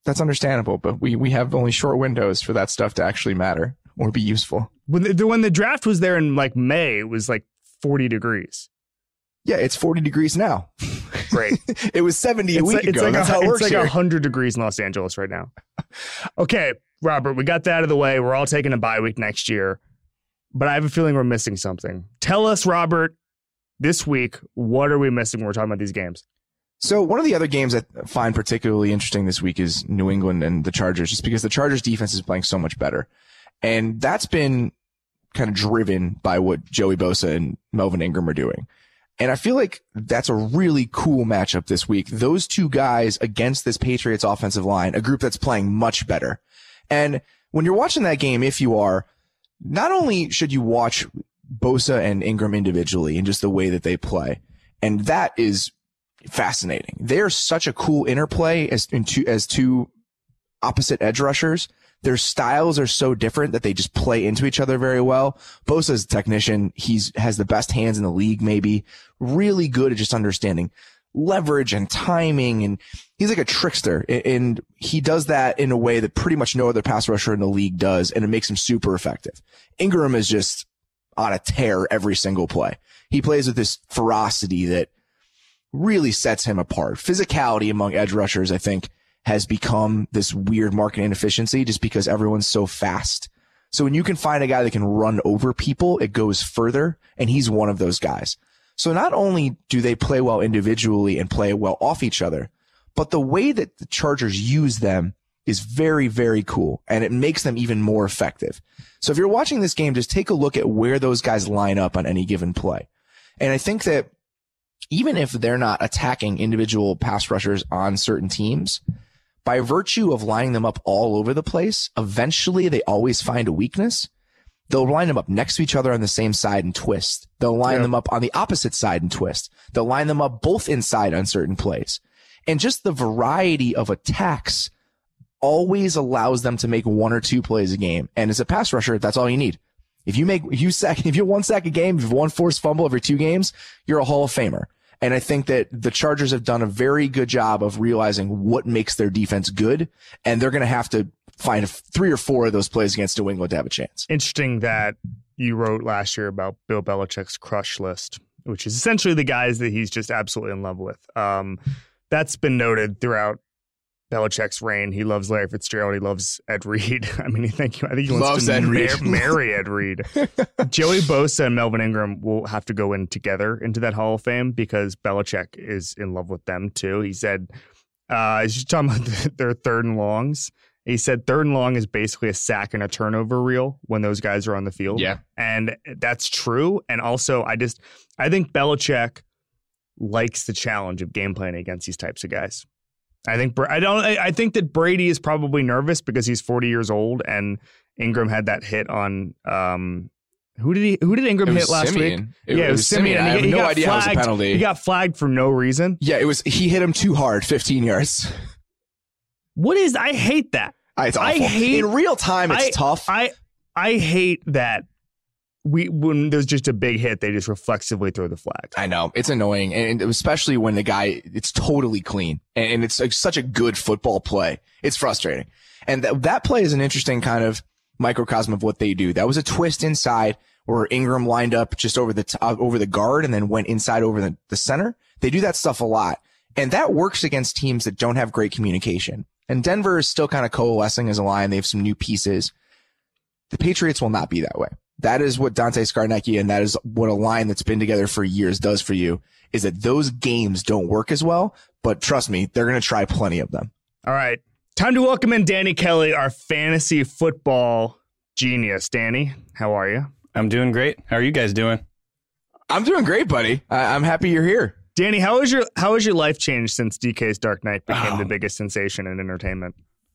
That's understandable, but we we have only short windows for that stuff to actually matter or be useful. When the, when the draft was there in like May, it was like forty degrees. Yeah, it's 40 degrees now. Great. it was 70 a it's week like, it's ago. like, That's a, how it it's works like here. 100 degrees in Los Angeles right now. Okay, Robert, we got that out of the way. We're all taking a bye week next year, but I have a feeling we're missing something. Tell us, Robert, this week, what are we missing when we're talking about these games? So one of the other games I find particularly interesting this week is New England and the Chargers, just because the Chargers defense is playing so much better. And that's been kind of driven by what Joey Bosa and Melvin Ingram are doing. And I feel like that's a really cool matchup this week. Those two guys against this Patriots offensive line, a group that's playing much better. And when you're watching that game, if you are, not only should you watch Bosa and Ingram individually and just the way that they play, and that is fascinating. They're such a cool interplay as two, as two opposite edge rushers. Their styles are so different that they just play into each other very well. Bosa's a technician. He's has the best hands in the league, maybe really good at just understanding leverage and timing. And he's like a trickster and he does that in a way that pretty much no other pass rusher in the league does. And it makes him super effective. Ingram is just on a tear every single play. He plays with this ferocity that really sets him apart. Physicality among edge rushers, I think, has become this weird market inefficiency just because everyone's so fast. So when you can find a guy that can run over people, it goes further. And he's one of those guys. So not only do they play well individually and play well off each other, but the way that the Chargers use them is very, very cool. And it makes them even more effective. So if you're watching this game, just take a look at where those guys line up on any given play. And I think that even if they're not attacking individual pass rushers on certain teams, by virtue of lining them up all over the place, eventually they always find a weakness. They'll line them up next to each other on the same side and twist. They'll line Yep. them up on the opposite side and twist. They'll line them up both inside on certain plays. And just the variety of attacks always allows them to make one or two plays a game. And as a pass rusher, that's all you need. If you make, you sack, if you one sack a game, if you one forced fumble every two games, you're a Hall of Famer. And I think that the Chargers have done a very good job of realizing what makes their defense good. And they're going to have to find three or four of those plays against New England to have a chance. Interesting that you wrote last year about Bill Belichick's crush list, which is essentially the guys that he's just absolutely in love with. Um, that's been noted throughout Belichick's reign. He loves Larry Fitzgerald. He loves Ed Reed. I mean, thank you. I think he wants Loves to Ed Reed. marry Ed Reed. Joey Bosa and Melvin Ingram will have to go in together into that Hall of Fame because Belichick is in love with them too. He said, uh, he's just talking about their third and longs. He said third and long is basically a sack and a turnover reel when those guys are on the field. Yeah. And that's true. And also, I just, I think Belichick likes the challenge of game planning against these types of guys. I think I don't. I I think that Brady is probably nervous because he's 40 years old, and Ingram had that hit on. Um, who did he? Who did Ingram hit last week? It, yeah, it was Siemian. I have no got idea how it was a flagged- penalty. He got flagged for no reason. yeah, it was, he hit him too hard, 15 yards. What is? I hate that. Ah, It's I hate- In real time, it's I- tough. I I hate that. We when there's just a big hit, they just reflexively throw the flag. I know it's annoying, and especially when the guy it's totally clean and, it's like such a good football play. It's frustrating, and that that play is an interesting kind of microcosm of what they do. That was a twist inside where Ingram lined up just over the uh, over the guard and then went inside over the, the center. They do that stuff a lot, and that works against teams that don't have great communication. And Denver is still kind of coalescing as a line. They have some new pieces. The Patriots will not be that way. That is what Dante Scarnecchia and that is what a line that's been together for years does for you is that those games don't work as well. But trust me, they're going to try plenty of them. All right, time to welcome in Danny Kelly, our fantasy football genius. Danny, how are you? I'm doing great. How are you guys doing? I'm doing great, buddy. I- I'm happy you're here. Danny, how has your how has your life changed since DK's Dark Knight became Oh. the biggest sensation in entertainment?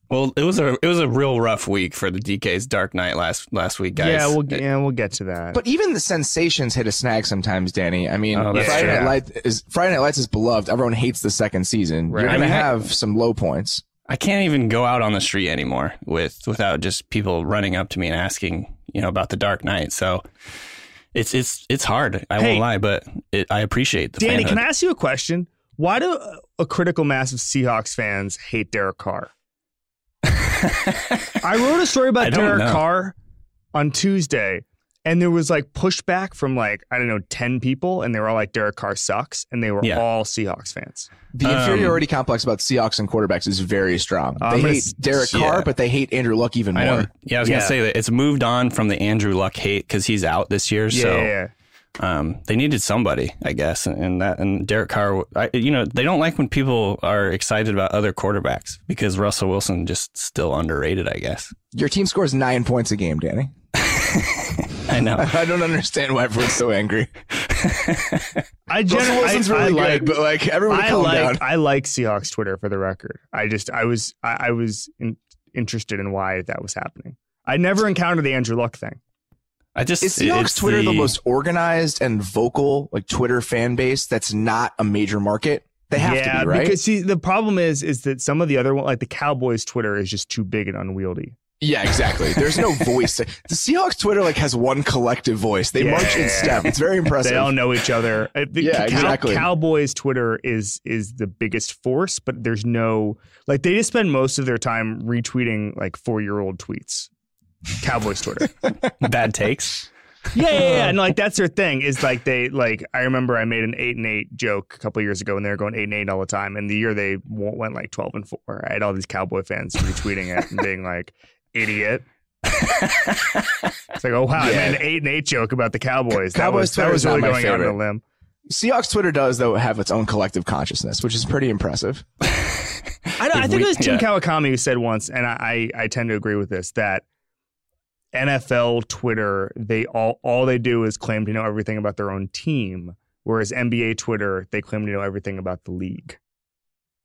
Well, it was a it was a real rough week for the DK's Dark Knight last last week, guys. Yeah, we'll It- yeah we'll get to that. But even the sensations hit a snag sometimes, Danny. I mean, Oh, Friday. Night Lights is Friday Night Lights is beloved. Everyone hates the second season. Right. You're I going to mean, I- have some low points. I can't even go out on the street anymore with without just people running up to me and asking, you know, about the Dark Knight. So it's it's it's hard. I Hey. won't lie, but it, I appreciate the Danny, fanhood. can I ask you a question? Why do a, a critical mass of Seahawks fans hate Derek Carr? I wrote a story about Derek know. Carr on Tuesday, and there was like pushback from like I don't know ten people, and they were all like Derek Carr sucks, and they were Yeah. all Seahawks fans. The Um, inferiority complex about Seahawks and quarterbacks is very strong. They gonna hate s- Derek yeah. Carr, but they hate Andrew Luck even I more. Yeah, I was Yeah. gonna say that it's moved on from the Andrew Luck hate because he's out this year. Yeah, so yeah, yeah. Um, they needed somebody, I guess, and that and Derek Carr. I, you know, they don't like when people are excited about other quarterbacks because Russell Wilson just still underrated, I guess. Your team scores nine points a game, Danny. I know. I don't understand why everyone's so angry. I Russell generally Wilson's I, really I good, like, but like everybody I like down. I like Seahawks Twitter for the record. I just I was I, I was in, interested in why that was happening. I never encountered the Andrew Luck thing. I just Is Seahawks Twitter the, most organized and vocal like Twitter fan base that's not a major market? They have yeah, to be, right? because see the problem is is that some of the other one like the Cowboys Twitter is just too big and unwieldy. yeah, exactly. There's no voice. The Seahawks Twitter like has one collective voice. They Yeah. march in step. It's very impressive. They all know each other. Uh, the Yeah, Cow- exactly. Cowboys Twitter is is the biggest force, but there's no like they just spend most of their time retweeting like four year old tweets. Cowboys Twitter. bad takes. Yeah, yeah, yeah. And like that's their thing is like they like I remember I made an eight and eight joke a couple years ago and they were going eight and eight all the time. And the year they went like twelve and four, I had all these Cowboy fans retweeting it and being like, "Idiot." it's like, oh wow, I made an eight and eight joke about the Cowboys. That Cowboys was that was is not really my going out on a limb. Seahawks Twitter does though have its own collective consciousness, which is pretty impressive. I, I think we- it was Tim yeah. Kawakami who said once, and I, I I tend to agree with this that NFL Twitter they all all they do is claim to know everything about their own team, whereas NBA Twitter they claim to know everything about the league.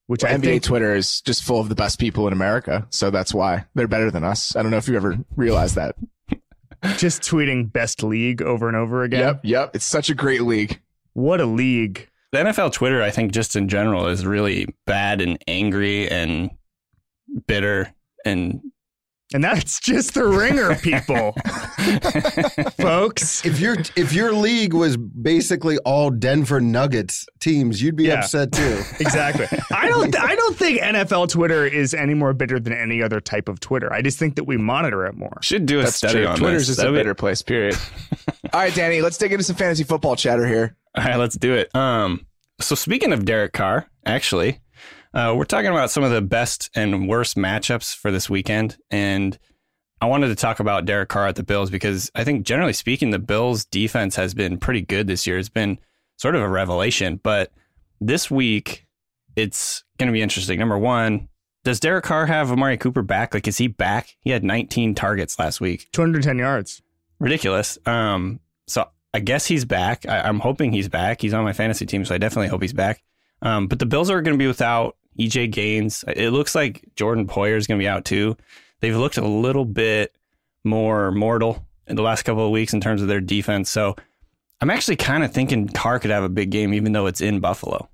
Which I NBA think Twitter is just full of the best people in America, so that's why they're better than us. I don't know if you ever realized that. Just tweeting best league over and over again. Yep, yep. It's such a great league. What a league. The NFL Twitter, I think, just in general, is really bad and angry and bitter and And that's just the ringer, people. Folks. If your if your league was basically all Denver Nuggets teams, you'd be Yeah. upset too. Exactly. I don't. Th- I don't think NFL Twitter is any more bitter than any other type of Twitter. I just think that we monitor it more. should do a That's study true. on Twitter's this. just a That'd be- better place, period. All right, Danny, let's dig into some fantasy football chatter here. All right, let's do it. Um, so speaking of Derek Carr, actually, uh, we're talking about some of the best and worst matchups for this weekend, and I wanted to talk about Derek Carr at the Bills because I think generally speaking, the Bills' defense has been pretty good this year. It's been sort of a revelation, but this week it's going to be interesting. Number one. Does Derek Carr have Amari Cooper back? Like, is he back? He had 19 targets last week Two hundred ten yards. ridiculous. Um, so I guess he's back. I, I'm hoping he's back. He's on my fantasy team, so I definitely hope he's back. Um, but the Bills are going to be without EJ Gaines. It looks like Jordan Poyer is going to be out too. They've looked a little bit more mortal in the last couple of weeks in terms of their defense. So I'm actually kind of thinking Carr could have a big game, even though it's in Buffalo.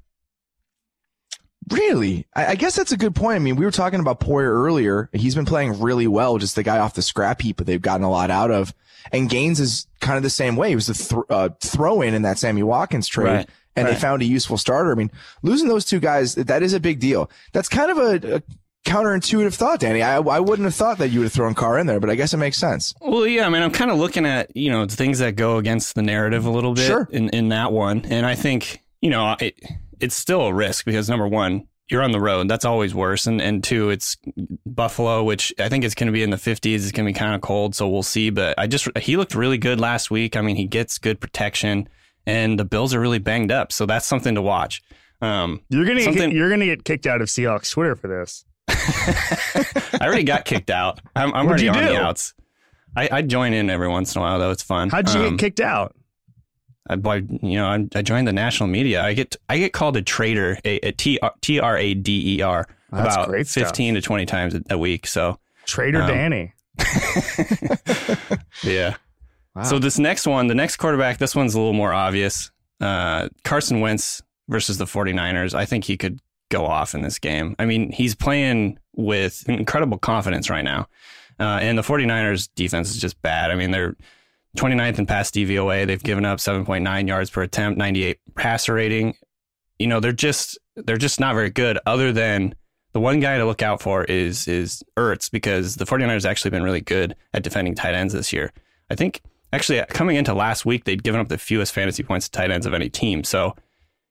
Really? I, I guess that's a good point. I mean, we were talking about Poyer earlier. He's been playing really well, just the guy off the scrap heap, but they've gotten a lot out of. And Gaines is kind of the same way. He was a th- uh, throw in in that Sammy Watkins trade. Right, And they found a useful starter. I mean, losing those two guys, that is a big deal. That's kind of a, a counterintuitive thought, Danny. I, I wouldn't have thought that you would have thrown Carr in there, but I guess it makes sense. Well, yeah, I mean, I'm kind of looking at you know things that go against the narrative a little bit Sure. in in that one, and I think you know it, it's still a risk because number one, you're on the road, that's always worse, and and two, it's Buffalo, which I think it's going to be in the 50s. It's going to be kind of cold, so we'll see. But I just he looked really good last week. I mean, he gets good protection, and the Bills are really banged up, so that's something to watch. Um, You're gonna Something- get, you're gonna get kicked out of Seahawks Twitter for this. I already got kicked out. I'm, I'm already on do? the outs. I, I join in every once in a while though. It's fun. How'd you Um, get kicked out? I, by, you know, I, I joined the national media. I get I get called a traitor, a, a T T R A D E R, about fifteen to twenty times a, a week. So Trader um, Danny. yeah. Wow. So this next one, the next quarterback, this one's a little more obvious. Uh, Carson Wentz versus the 49ers. I think he could go off in this game. I mean, he's playing with incredible confidence right now. Uh, and the 49ers defense is just bad. I mean, they're 29th in pass DVOA. They've given up 7.9 yards per attempt, 98 passer rating. You know, they're just they're just not very good other than the one guy to look out for is is Ertz because the 49ers have actually been really good at defending tight ends this year. I think actually uh, coming into last week they'd given up the fewest fantasy points to tight ends of any team. So,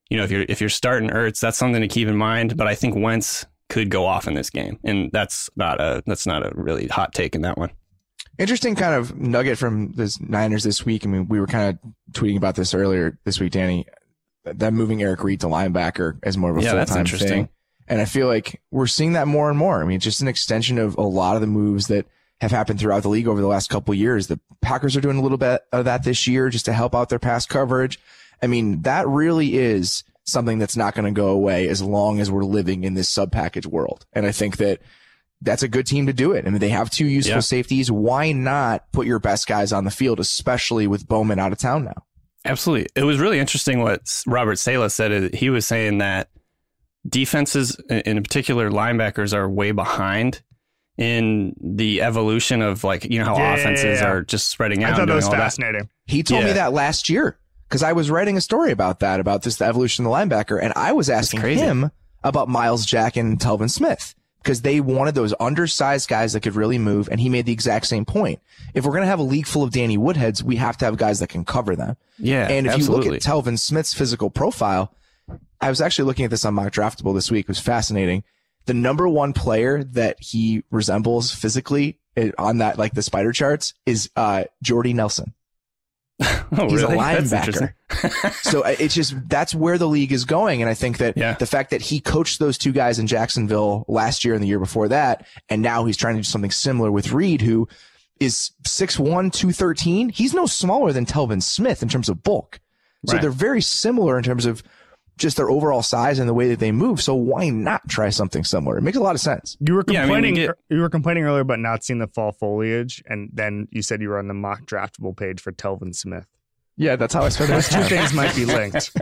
you know, if you're if you're starting Ertz, that's something to keep in mind, but I think Wentz could go off in this game. And that's not a that's not a really hot take in that one. Interesting kind of nugget from the Niners this week. I mean, we were kind of tweeting about this earlier this week, Danny. That moving Eric Reid to linebacker as more of a Yeah, full time thing. And I feel like we're seeing that more and more. I mean, it's just an extension of a lot of the moves that have happened throughout the league over the last couple of years. The Packers are doing a little bit of that this year just to help out their pass coverage. I mean, that really is something that's not going to go away as long as we're living in this sub package world. And I think that that's a good team to do it. I mean, they have two useful Yeah. safeties. Why not put your best guys on the field, especially with Bowman out of town now? Absolutely. It was really interesting what Robert Saleh said. He was saying that defenses, in particular linebackers, are way behind in the evolution of like, you know, how Yeah, yeah, offenses yeah. are just spreading out. I thought and that was all fascinating. He told me that last year because I was writing a story about that, about this, the evolution of the linebacker. And I was asking him about Myles Jack and Telvin Smith because they wanted those undersized guys that could really move. And he made the exact same point. If we're going to have a league full of Danny Woodheads, we have to have guys that can cover them. Yeah. And if absolutely. you look at Telvin Smith's physical profile, I was actually looking at this on mock draftable this week. It was fascinating. The number one player that he resembles physically eh, on that, like the spider charts is, uh, Jordy Nelson. oh, He's really? a linebacker. so uh, it's just, that's where the league is going. And I think that Yeah. the fact that he coached those two guys in Jacksonville last year and the year before that, and now he's trying to do something similar with Reid, who is 6'1", 213. He's no smaller than Telvin Smith in terms of bulk. So Right. they're very similar in terms of just their overall size and the way that they move. So why not try something similar? It makes a lot of sense. You were Yeah, I mean, we complaining. get- you were complaining earlier about not seeing the fall foliage, and then you said you were on the mock draftable page for Telvin Smith. Yeah, that's how I spend Those those two things might be linked.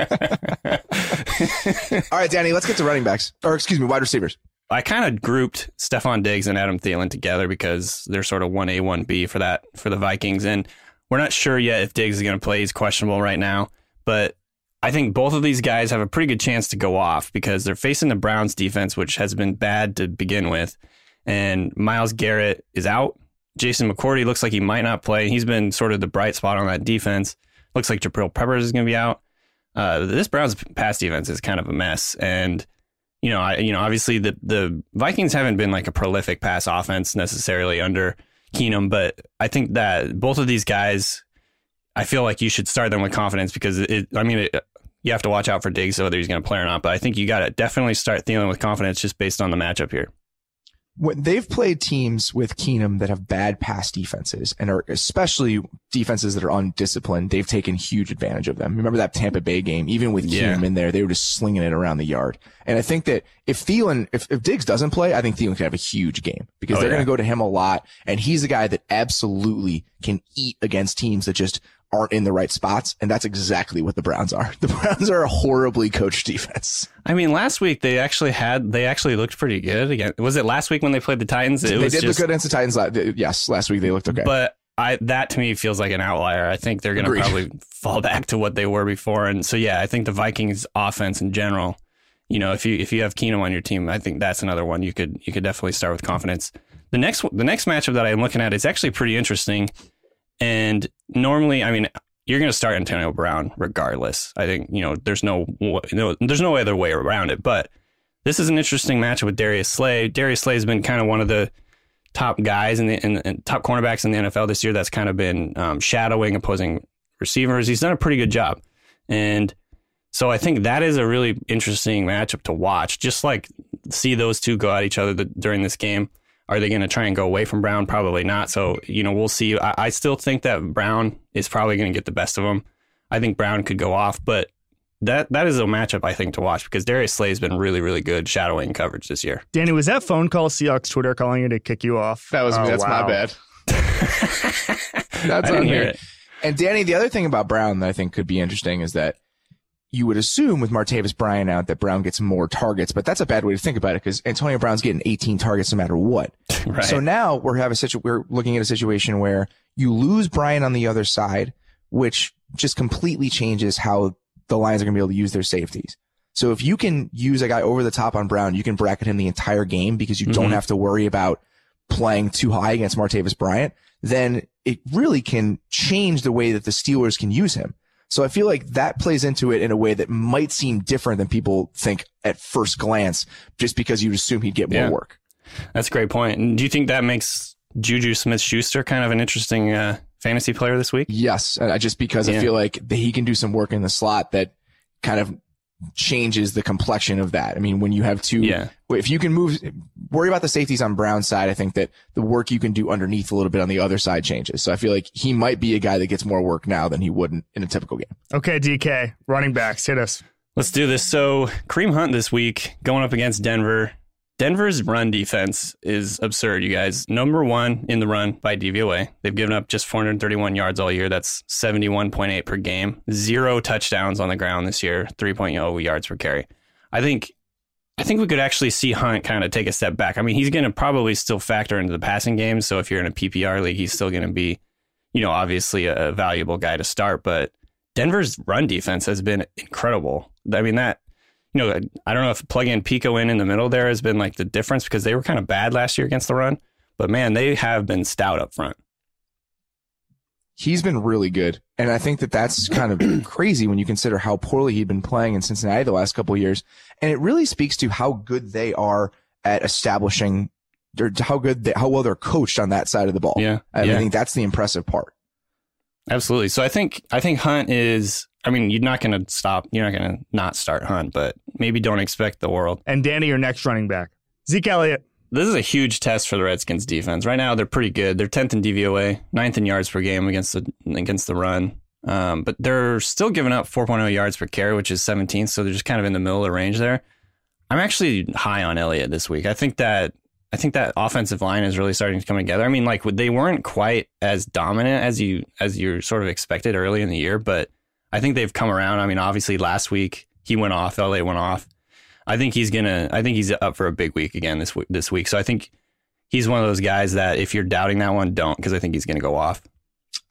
All right, Danny, let's get to running backs or excuse me, wide receivers. I kind of grouped Stefon Diggs and Adam Thielen together because they're sort of one A, one B for that for the Vikings, and we're not sure yet if Diggs is going to play. He's questionable right now, but I think both of these guys have a pretty good chance to go off because they're facing the Browns defense, which has been bad to begin with, and Myles Garrett is out. Jason McCourty looks like he might not play. He's been sort of the bright spot on that defense. Looks like Jabril Peppers is going to be out. Uh, this Browns pass defense is kind of a mess, and you know, I you know, obviously the the Vikings haven't been like a prolific pass offense necessarily under Keenum, but I think that both of these guys, I feel like you should start them with confidence because it. I mean, it, you have to watch out for Diggs whether he's going to play or not, but I think you got to definitely start Thielen with confidence just based on the matchup here. when they've played teams with Keenum that have bad pass defenses and are especially defenses that are undisciplined, they've taken huge advantage of them. Remember that Tampa Bay game? Even with Yeah. Keenum in there, they were just slinging it around the yard. And I think that if Thielen, if, if Diggs doesn't play, I think Thielen could have a huge game because Oh, they're yeah. going to go to him a lot. And he's a guy that absolutely can eat against teams that just aren't in the right spots. And that's exactly what the Browns are. The Browns are a horribly coached defense. I mean, last week they actually had they actually looked pretty good again. Was it last week when they played the Titans? It they did just, look good against the Titans. la- Yes, last week they looked okay. But I that to me feels like an outlier. I think they're going to probably fall back to what they were before. And so yeah, I think the Vikings offense in general, you know, if you if you have Keenum on your team, I think that's another one you could you could definitely start with confidence. The next the next matchup that I'm looking at is actually pretty interesting. And normally, I mean, you're going to start Antonio Brown regardless. I think you know there's no no there's no other way around it. But this is an interesting matchup with Darius Slay. Darius Slay has been kind of one of the top guys in the in, in top cornerbacks in the NFL this year. That's kind of been um, shadowing opposing receivers. He's done a pretty good job, and so I think that is a really interesting matchup to watch. Just like see those two go at each other th- during this game. Are they going to try and go away from Brown? Probably not. So you know we'll see. I, I still think that Brown is probably going to get the best of him. I think Brown could go off, but that that is a matchup I think to watch because Darius Slay has been really really good shadowing coverage this year. Danny, was that phone call Seahawks Twitter calling you to kick you off? That was Oh, that's wow. my bad. That's I didn't on hear here. it. And Danny, the other thing about Brown that I think could be interesting is that you would assume with Martavis Bryant out that Brown gets more targets, but that's a bad way to think about it because Antonio Brown's getting 18 targets no matter what. Right. So now we're having a situ- we're looking at a situation where you lose Bryant on the other side, which just completely changes how the Lions are going to be able to use their safeties. So if you can use a guy over the top on Brown, you can bracket him the entire game because you don't Mhm. have to worry about playing too high against Martavis Bryant. Then it really can change the way that the Steelers can use him. So I feel like that plays into it in a way that might seem different than people think at first glance, just because you'd assume he'd get more Yeah. work. That's a great point. And do you think that makes Juju Smith Schuster kind of an interesting uh, fantasy player this week? Yes, uh, just because I feel like he can do some work in the slot that kind of changes the complexion of that. I mean, when you have two, Yeah. if you can move, worry about the safeties on Brown's side. I think that the work you can do underneath a little bit on the other side changes. So I feel like he might be a guy that gets more work now than he would in, in a typical game. Okay, DK, running backs, hit us. Let's do this. So, Kareem Hunt this week going up against Denver. Denver's run defense is absurd, you guys. Number one in the run by DVOA. They've given up just 431 yards all year. That's 71.8 per game. Zero touchdowns on the ground this year. 3.0 yards per carry. I think, I think we could actually see Hunt kind of take a step back. I mean, he's going to probably still factor into the passing game. So if you're in a PPR league, he's still going to be, you know, obviously a valuable guy to start. But Denver's run defense has been incredible. I mean that you know I don't know if plugging Peko in in the middle there has been like the difference because they were kind of bad last year against the run, but man, they have been stout up front. He's been really good. And I think that that's kind of crazy when you consider how poorly he'd been playing in Cincinnati the last couple of years. And it really speaks to how good they are at establishing or how good, they, how well they're coached on that side of the ball. Yeah, I yeah. think that's the impressive part. Absolutely. So I think I think Hunt is. I mean, you're not going to stop. You're not going to not start Hunt, but maybe don't expect the world. And Danny, your next running back. Zeke Elliott. This is a huge test for the Redskins defense. Right now, they're pretty good. They're tenth in DVOA, ninth in yards per game against the against the run. Um, but they're still giving up 4.0 yards per carry, which is 17th. So they're just kind of in the middle of the range there. I'm actually high on Elliott this week. I think that I think that offensive line is really starting to come together. I mean, like they weren't quite as dominant as you as you sort of expected early in the year, but I think they've come around. I mean, obviously last week he went off, LA went off. I think he's gonna. I think he's up for a big week again this week. This week, so I think he's one of those guys that if you're doubting that one, don't because I think he's gonna go off.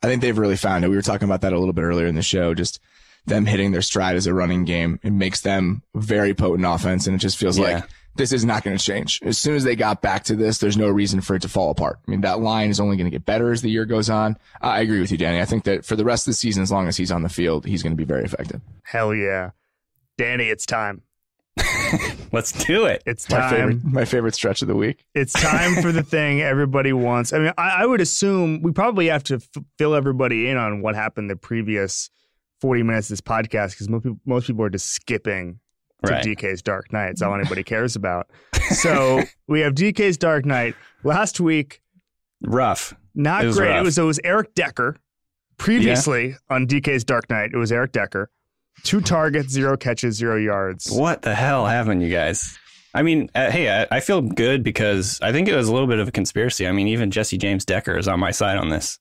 I think they've really found it. We were talking about that a little bit earlier in the show. Just them hitting their stride as a running game. It makes them very potent offense, and it just feels Yeah. like this is not going to change. As soon as they got back to this, there's no reason for it to fall apart. I mean, that line is only going to get better as the year goes on. I agree with you, Danny. I think that for the rest of the season, as long as he's on the field, he's going to be very effective. Hell yeah. Danny, it's time. Let's do it. It's My time. favorite, my favorite stretch of the week. It's time for the thing everybody wants. I mean, I, I would assume we probably have to f- fill everybody in on what happened the previous 40 minutes of this podcast because most people, most people are just skipping to Right. DK's Dark Knight. It's all anybody cares about. So we have DK's Dark Knight. Last week, Rough. not It great. It was, it was Eric Decker. Previously on DK's Dark Knight, it was Eric Decker. Two targets, zero catches, zero yards. What the hell happened, you guys? I mean, uh, hey, I, I feel good because I think it was a little bit of a conspiracy. I mean, even Jessie James Decker is on my side on this.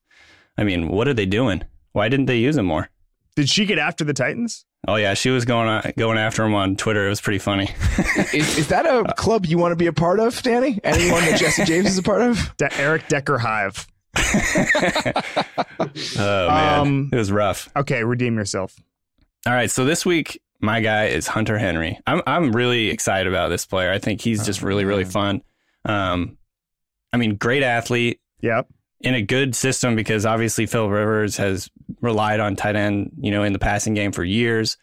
I mean, what are they doing? Why didn't they use him more? Did she get after the Titans? Oh yeah, she was going uh, going after him on Twitter. It was pretty funny. Is, is that a club you want to be a part of, Danny? Anyone that Jessie James is a part of? De- Eric Decker Hive. Oh man, Um, it was rough. Okay, redeem yourself. All right, so this week my guy is Hunter Henry. I'm I'm really excited about this player. I think he's just really really fun. Um, I mean, great athlete Yep. In a good system because obviously Phil Rivers has relied on tight end, you know, in the passing game for years.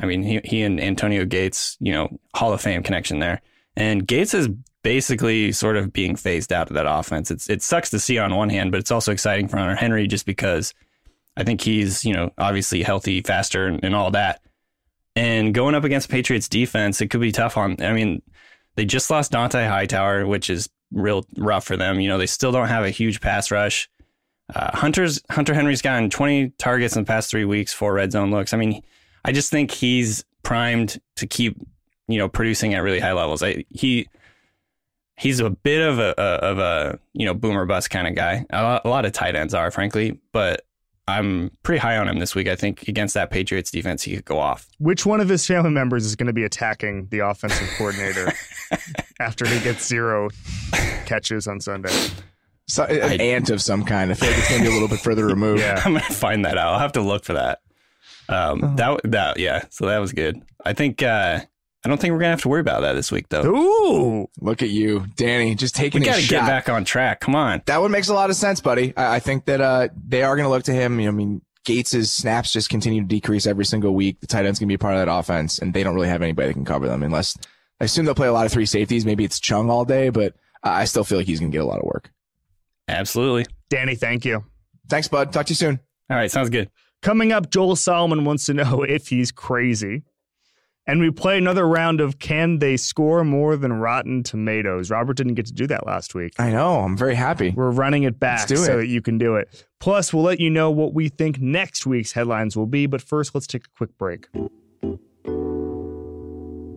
I mean, he he and Antonio Gates, you know, Hall of Fame connection there. And Gates is basically sort of being phased out of that offense. It's it sucks to see on one hand, but it's also exciting for Hunter Henry just because I think he's, you know, obviously healthy, faster, and, and all that. And going up against Patriots defense, it could be tough on. I mean, they just lost Dont'a Hightower, which is real rough for them. You know, they still don't have a huge pass rush. Uh, Hunter's Hunter Henry's gotten 20 targets in the past three weeks, four red zone looks. I mean, I just think he's primed to keep, you know, producing at really high levels. I, he he's a bit of a, of a you know boomer bust kind of guy. A lot, a lot of tight ends are, frankly, but I'm pretty high on him this week. I think against that Patriots defense, he could go off. Which one of his family members is going to be attacking the offensive coordinator after he gets zero catches on Sunday? So, an ant of some kind. I feel like it's going to be a little bit further removed. Yeah. I'm gonna find that out. I'll have to look for that. Um, that that yeah. So that was good. I think uh, I don't think we're gonna have to worry about that this week though. Ooh. Look at you, Danny, just taking We a got to shot. get back on track. Come on. That one makes a lot of sense, buddy. I, I think that uh, they are going to look to him. You know, I mean, Gates's snaps just continue to decrease every single week. The tight end's going to be a part of that offense, and they don't really have anybody that can cover them unless I assume they'll play a lot of three safeties. Maybe it's Chung all day, but I still feel like he's going to get a lot of work. Absolutely. Danny, thank you. Thanks, bud. Talk to you soon. All right. Sounds good. Coming up, Joel Solomon wants to know if he's crazy. And we play another round of Can They Score More Than Rotten Tomatoes? Robert didn't get to do that last week. I know. I'm very happy. We're running it back Let's do so it. that you can do it. Plus, we'll let you know what we think next week's headlines will be. But first, let's take a quick break.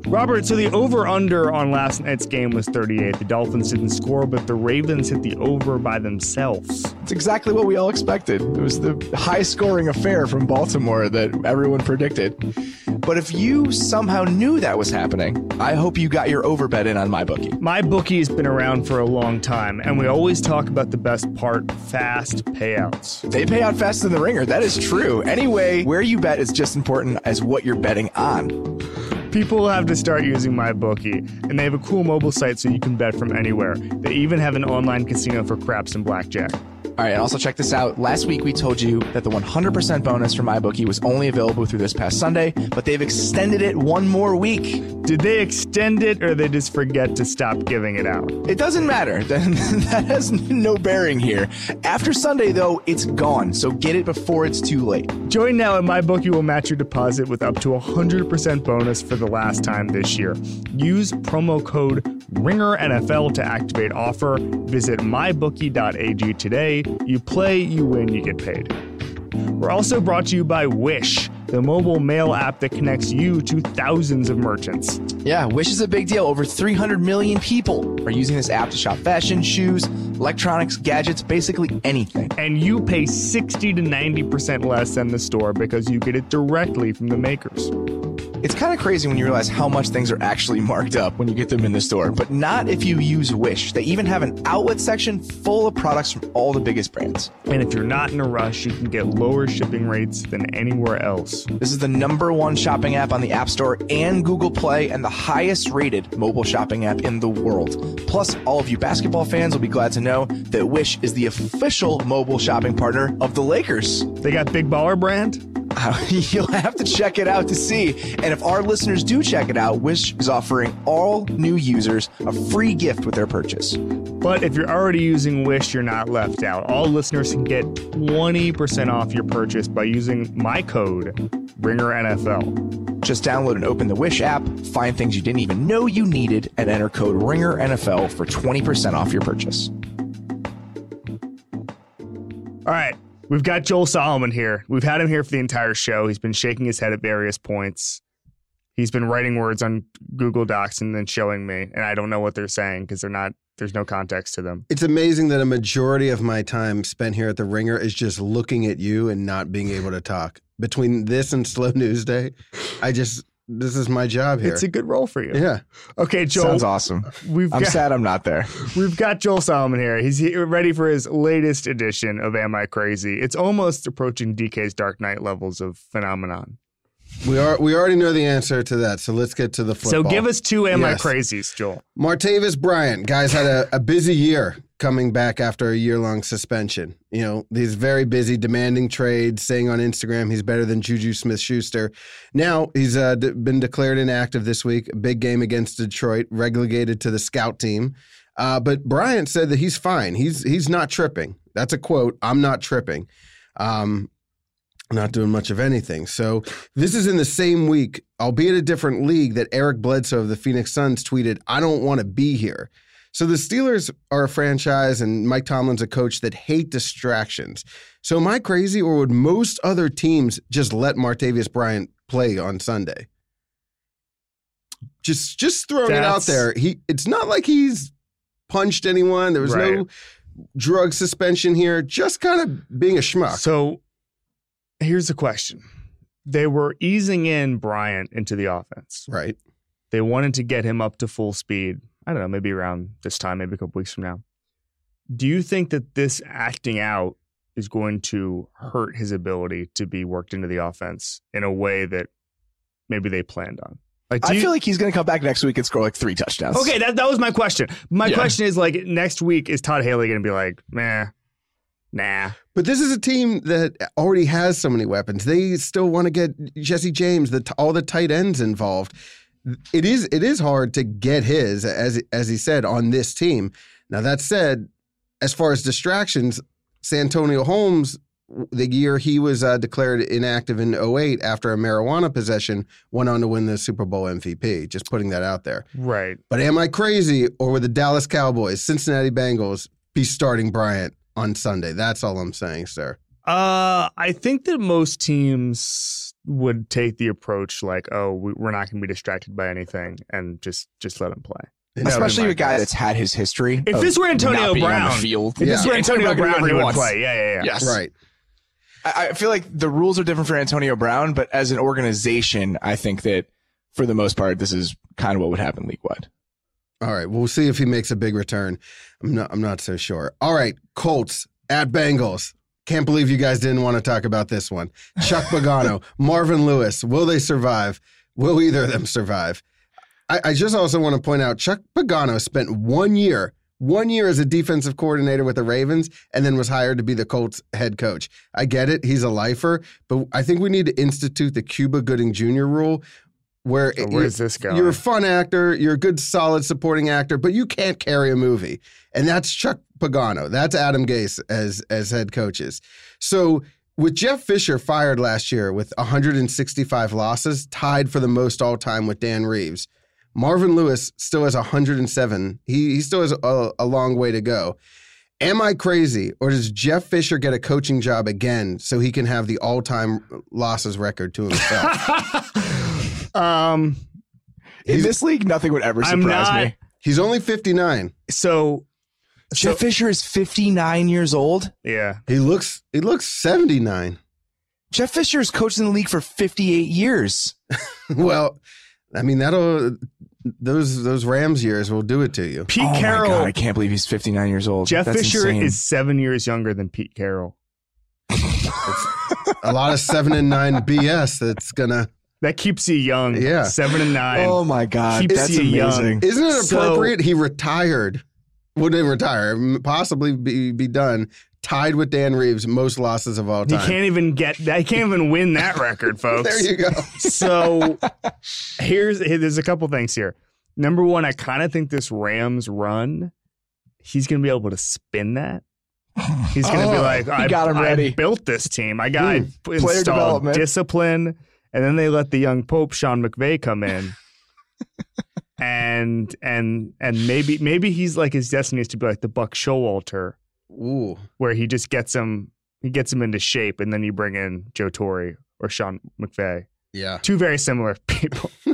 Robert, so the over under on last night's game was 38. The Dolphins didn't score, but the Ravens hit the over by themselves. It's exactly what we all expected. It was the high scoring affair from Baltimore that everyone predicted. But if you somehow knew that was happening, I hope you got your over bet in on MyBookie. My bookie has been around for a long time, and we always talk about the best part fast payouts. They pay out faster than the ringer. That is true. Anyway, where you bet is just important as what you're betting on. People have to start using MyBookie, and they have a cool mobile site so you can bet from anywhere. They even have an online casino for craps and blackjack. All right, and also check this out. Last week we told you that the 100% bonus from MyBookie was only available through this past Sunday, but they've extended it one more week. Did they extend it or they just forget to stop giving it out? It doesn't matter. that has no bearing here. After Sunday, though, it's gone, so get it before it's too late. Join now and MyBookie will match your deposit with up to 100% bonus for the last time this year. Use promo code RINGERNFL to activate offer. Visit mybookie.ag today. You play, you win, you get paid. We're also brought to you by Wish, the mobile mail app that connects you to thousands of merchants. Yeah, Wish is a big deal. Over 300 million people are using this app to shop fashion, shoes, electronics, gadgets, basically anything. And you pay 60 to 90% less than the store because you get it directly from the makers. It's kind of crazy when you realize how much things are actually marked up when you get them in the store, but not if you use Wish. They even have an outlet section full of products from all the biggest brands. And if you're not in a rush, you can get lower shipping rates than anywhere else. This is the number one shopping app on the App Store and Google Play, and the highest rated mobile shopping app in the world. Plus, all of you basketball fans will be glad to know that Wish is the official mobile shopping partner of the Lakers. They got Big Baller brand? Uh, you'll have to check it out to see. And if our listeners do check it out, Wish is offering all new users a free gift with their purchase. But if you're already using Wish, you're not left out. All listeners can get 20% off your purchase by using my code, RingerNFL. Just download and open the Wish app, find things you didn't even know you needed, and enter code RingerNFL for 20% off your purchase. All right. We've got Joel Solomon here. We've had him here for the entire show. He's been shaking his head at various points. He's been writing words on Google Docs and then showing me, and I don't know what they're saying because they're not. There's no context to them. It's amazing that a majority of my time spent here at the Ringer is just looking at you and not being able to talk. Between this and Slow News Day, I just this is my job here. It's a good role for you. yeah. Okay, Joel. Sounds awesome. We've I'm got, sad I'm not there. We've got Joel Solomon here. He's ready for his latest edition of Am I Crazy? It's almost approaching DK's Dark Knight levels of phenomenon. We are we already know the answer to that, so let's get to the football. So give us two Am Yes. I Crazies, Joel. Martavis Bryant, guys had a, a busy year coming back after a year long suspension. You know, he's very busy demanding trades, saying on Instagram he's better than Juju Smith Schuster. Now he's uh, d- been declared inactive this week, big game against Detroit, relegated to the scout team. Uh, but Bryant said that he's fine. He's he's not tripping. That's a quote. I'm not tripping. Um, not doing much of anything. So this is in the same week, albeit a different league, that Eric Bledsoe of the Phoenix Suns tweeted, I don't want to be here. So the Steelers are a franchise and Mike Tomlin's a coach that hate distractions. So am I crazy or would most other teams just let Martavis Bryant play on Sunday? Just just throwing it out there. He it's not like he's punched anyone. There was no drug suspension here. Just kind of being a schmuck. So here's the question. They were easing in Bryant into the offense. right. They wanted to get him up to full speed. I don't know, maybe around this time, maybe a couple weeks from now. Do you think that this acting out is going to hurt his ability to be worked into the offense in a way that maybe they planned on? Like, do I you- feel like he's going to come back next week and score like three touchdowns. okay, that, that was my question. My Yeah. question is like, next week, is Todd Haley going to be like, meh, nah? But this is a team that already has so many weapons. They still want to get Jesse James, the all the tight ends involved. It is it is hard to get his as as he said on this team. Now that said, as far as distractions, Santonio Holmes, the year he was uh, declared inactive in 08 after a marijuana possession, went on to win the Super Bowl MVP. Just putting that out there. Right. But am I crazy, or would the Dallas Cowboys, Cincinnati Bengals, be starting Bryant on Sunday? That's all I'm saying, sir. Uh, I think that most teams would take the approach like, oh, we, we're not going to be distracted by anything, and just just let him play. That Especially a guy that's had his history. If this were Antonio not being on Brown, field. If this Yeah. were Antonio can do Brown, he would play. Yeah, yeah, yeah. Yes. Right. I, I feel like the rules are different for Antonio Brown, but as an organization, I think that for the most part, this is kind of what would happen league wide. All right. We'll see if he makes a big return. I'm not. I'm not so sure. All right. Colts at Bengals. Can't believe you guys didn't want to talk about this one. Chuck Pagano, Marvin Lewis. Will they survive? Will either of them survive? I, I just also want to point out Chuck Pagano spent one year, one year as a defensive coordinator with the Ravens, and then was hired to be the Colts head coach. I get it; he's a lifer, but I think we need to institute the Cuba Gooding Jr. rule, where So where's this going? you're a fun actor, you're a good, solid supporting actor, but you can't carry a movie. And that's Chuck Pagano. That's Adam Gase as as head coaches. So with Jeff Fisher fired last year with 165 losses, tied for the most all time with Dan Reeves. Marvin Lewis still has 107. He he still has a, a long way to go. Am I crazy, or does Jeff Fisher get a coaching job again so he can have the all-time losses record to himself? um, In this league, nothing would ever I'm surprise not- me. He's only 59. so Jeff Fisher is 59 years old. yeah, He looks he looks 79. Jeff Fisher has coached in the league for 58 years. well, I mean that'll those those Rams years will do it to you. Pete oh Carroll. my God, I can't believe he's 59 years old. Jeff That's Fisher insane. is seven years younger than Pete Carroll. A lot of 7 and 9 BS that's gonna That keeps you young. Yeah. seven and nine. Oh my God, Keeps that's you young. amazing. Isn't it So- appropriate he retired? Wouldn't retire, possibly be be done tied with Dan Reeves most losses of all time. he can't even get. He can't even win that record, folks. there you go. so here's here- there's a couple things here. Number one, I kind of think this Rams run, he's going to be able to spin that. He's going to be Oh, like, he I, got him I ready. built this team. I got hmm. I Player installed discipline, and then they let the young Pope Sean McVay come in. and and and maybe maybe he's like his destiny is to be like the Buck Showalter, Ooh. where he just gets him he gets him into shape, and then you bring in Joe Torre or Sean McVay. Yeah. Two very similar people.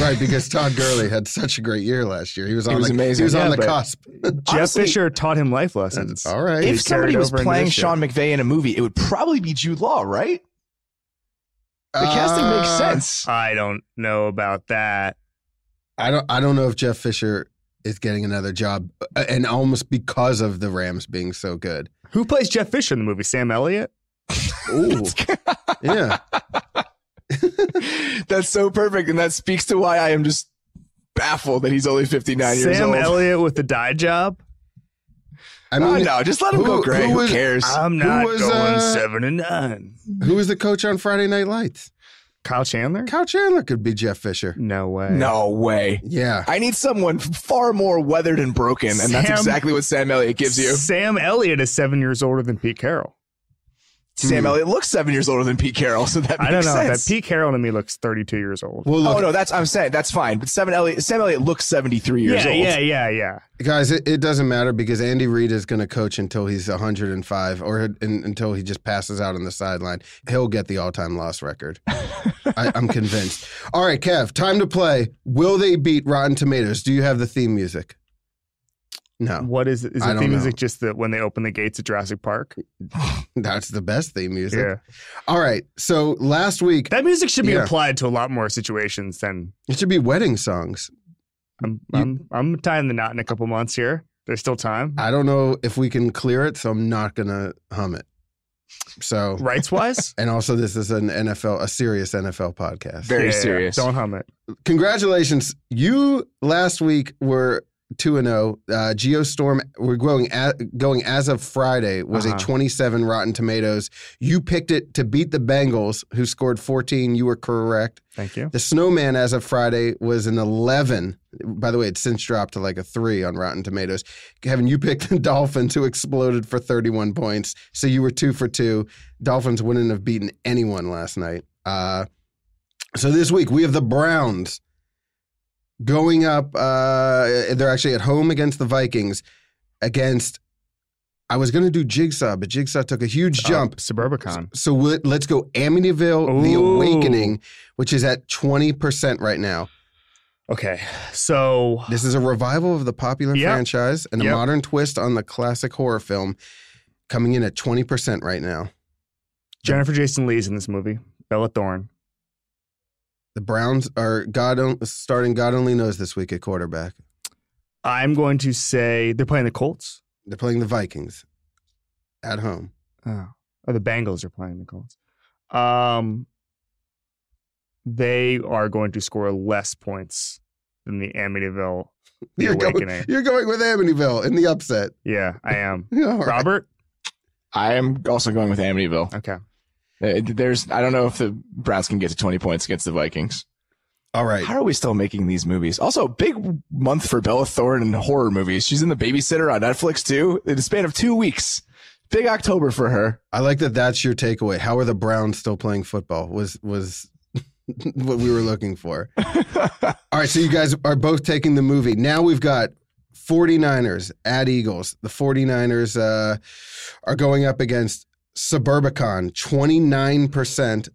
Right, because Todd Gurley had such a great year last year. He was on was the, amazing. He was on the cusp. Jeff Honestly- Fisher taught him life lessons. All right. If He's somebody was playing. Sean McVay in a movie, it would probably be Jude Law, right? The casting makes Uh, sense. I don't know about that. I don't. I don't know if Jeff Fisher is getting another job, uh, and almost because of the Rams being so good. Who plays Jeff Fisher in the movie? Sam Elliott? Ooh, yeah. That's so perfect, and that speaks to why I am just baffled that he's only 59 years old. Sam. Elliott with the dye job? I Oh, mean, no, just let him who- go, Greg. who Who, cares? I'm Who not was, going uh, seven and nine. who was the coach on Friday Night Lights? Kyle Chandler? Kyle Chandler could be Jeff Fisher. No way. no way. Yeah. I need someone far more weathered and broken, and that's exactly what Sam Elliott gives you. Sam Elliott is seven years older than Pete Carroll. Sam hmm. Elliott looks seven years older than Pete Carroll, so that makes I don't know. sense. That Pete Carroll to me looks 32 years old. Well, look, oh no, that's I'm saying that's fine. But Sam Elliott, Sam Elliott looks 73 years yeah, old. yeah, yeah, yeah. guys, it, it doesn't matter because Andy Reid is going to coach until he's 105 or in, until he just passes out on the sideline. He'll get the all-time loss record. I, I'm convinced. All right, Kev, time to play. Will they beat Rotten Tomatoes? Do you have the theme music? No, What is it? Is I the theme know. music just that when they open the gates at Jurassic Park? that's the best theme music. Yeah. All right, so last week That music should be Yeah. applied to a lot more situations than it should be wedding songs. I'm You- I'm I'm tying the knot in a couple months here. There's still time. I don't know if we can clear it, so I'm not going to hum it. So, Rights wise? and also this is an NFL, a serious NFL podcast. Very serious. Don't hum it. congratulations. You last week were 2 and 0. Uh Geostorm we're going at, going as of Friday was Uh-huh. a 27 Rotten Tomatoes. You picked it to beat the Bengals who scored 14. You were correct. Thank you. The Snowman as of Friday was an 11. By the way, it's since dropped to like a 3 on Rotten Tomatoes. Kevin, you picked the Dolphins who exploded for 31 points. So you were 2 for 2. Dolphins wouldn't have beaten anyone last night. Uh so this week we have the Browns going up uh they're actually at home against the Vikings against I was going to do Jigsaw, but Jigsaw took a huge jump. Uh, Suburbicon. So we- let's go Amityville, The Awakening, which is at 20% right now. Okay. So This is a revival of the popular Yep. franchise and a Yep. modern twist on the classic horror film coming in at 20% right now. Jennifer Jason Lee's in this movie. Bella Thorne. The Browns are God on- starting God only knows this week at quarterback. I'm going to say they're playing the Colts. They're playing the Vikings at home. Oh, oh the Bengals are playing the Colts. Um, they are going to score less points than the Amityville The You're Awakening. going, you're going with Amityville in the upset. Yeah, I am. All right. Robert. I am also going with Amityville. Okay. Uh, There's, I don't know if the Browns can get to 20 points against the Vikings. All right. How are we still making these movies? Also, big month for Bella Thorne and horror movies. She's in The Babysitter on Netflix too. In the span of two weeks. Big October for her. I like that that's your takeaway. How are the Browns still playing football? Was was what we were looking for. All right, so you guys are both taking the movie. Now we've got 49ers at Eagles. The 49ers uh, are going up against Suburbicon, 29%.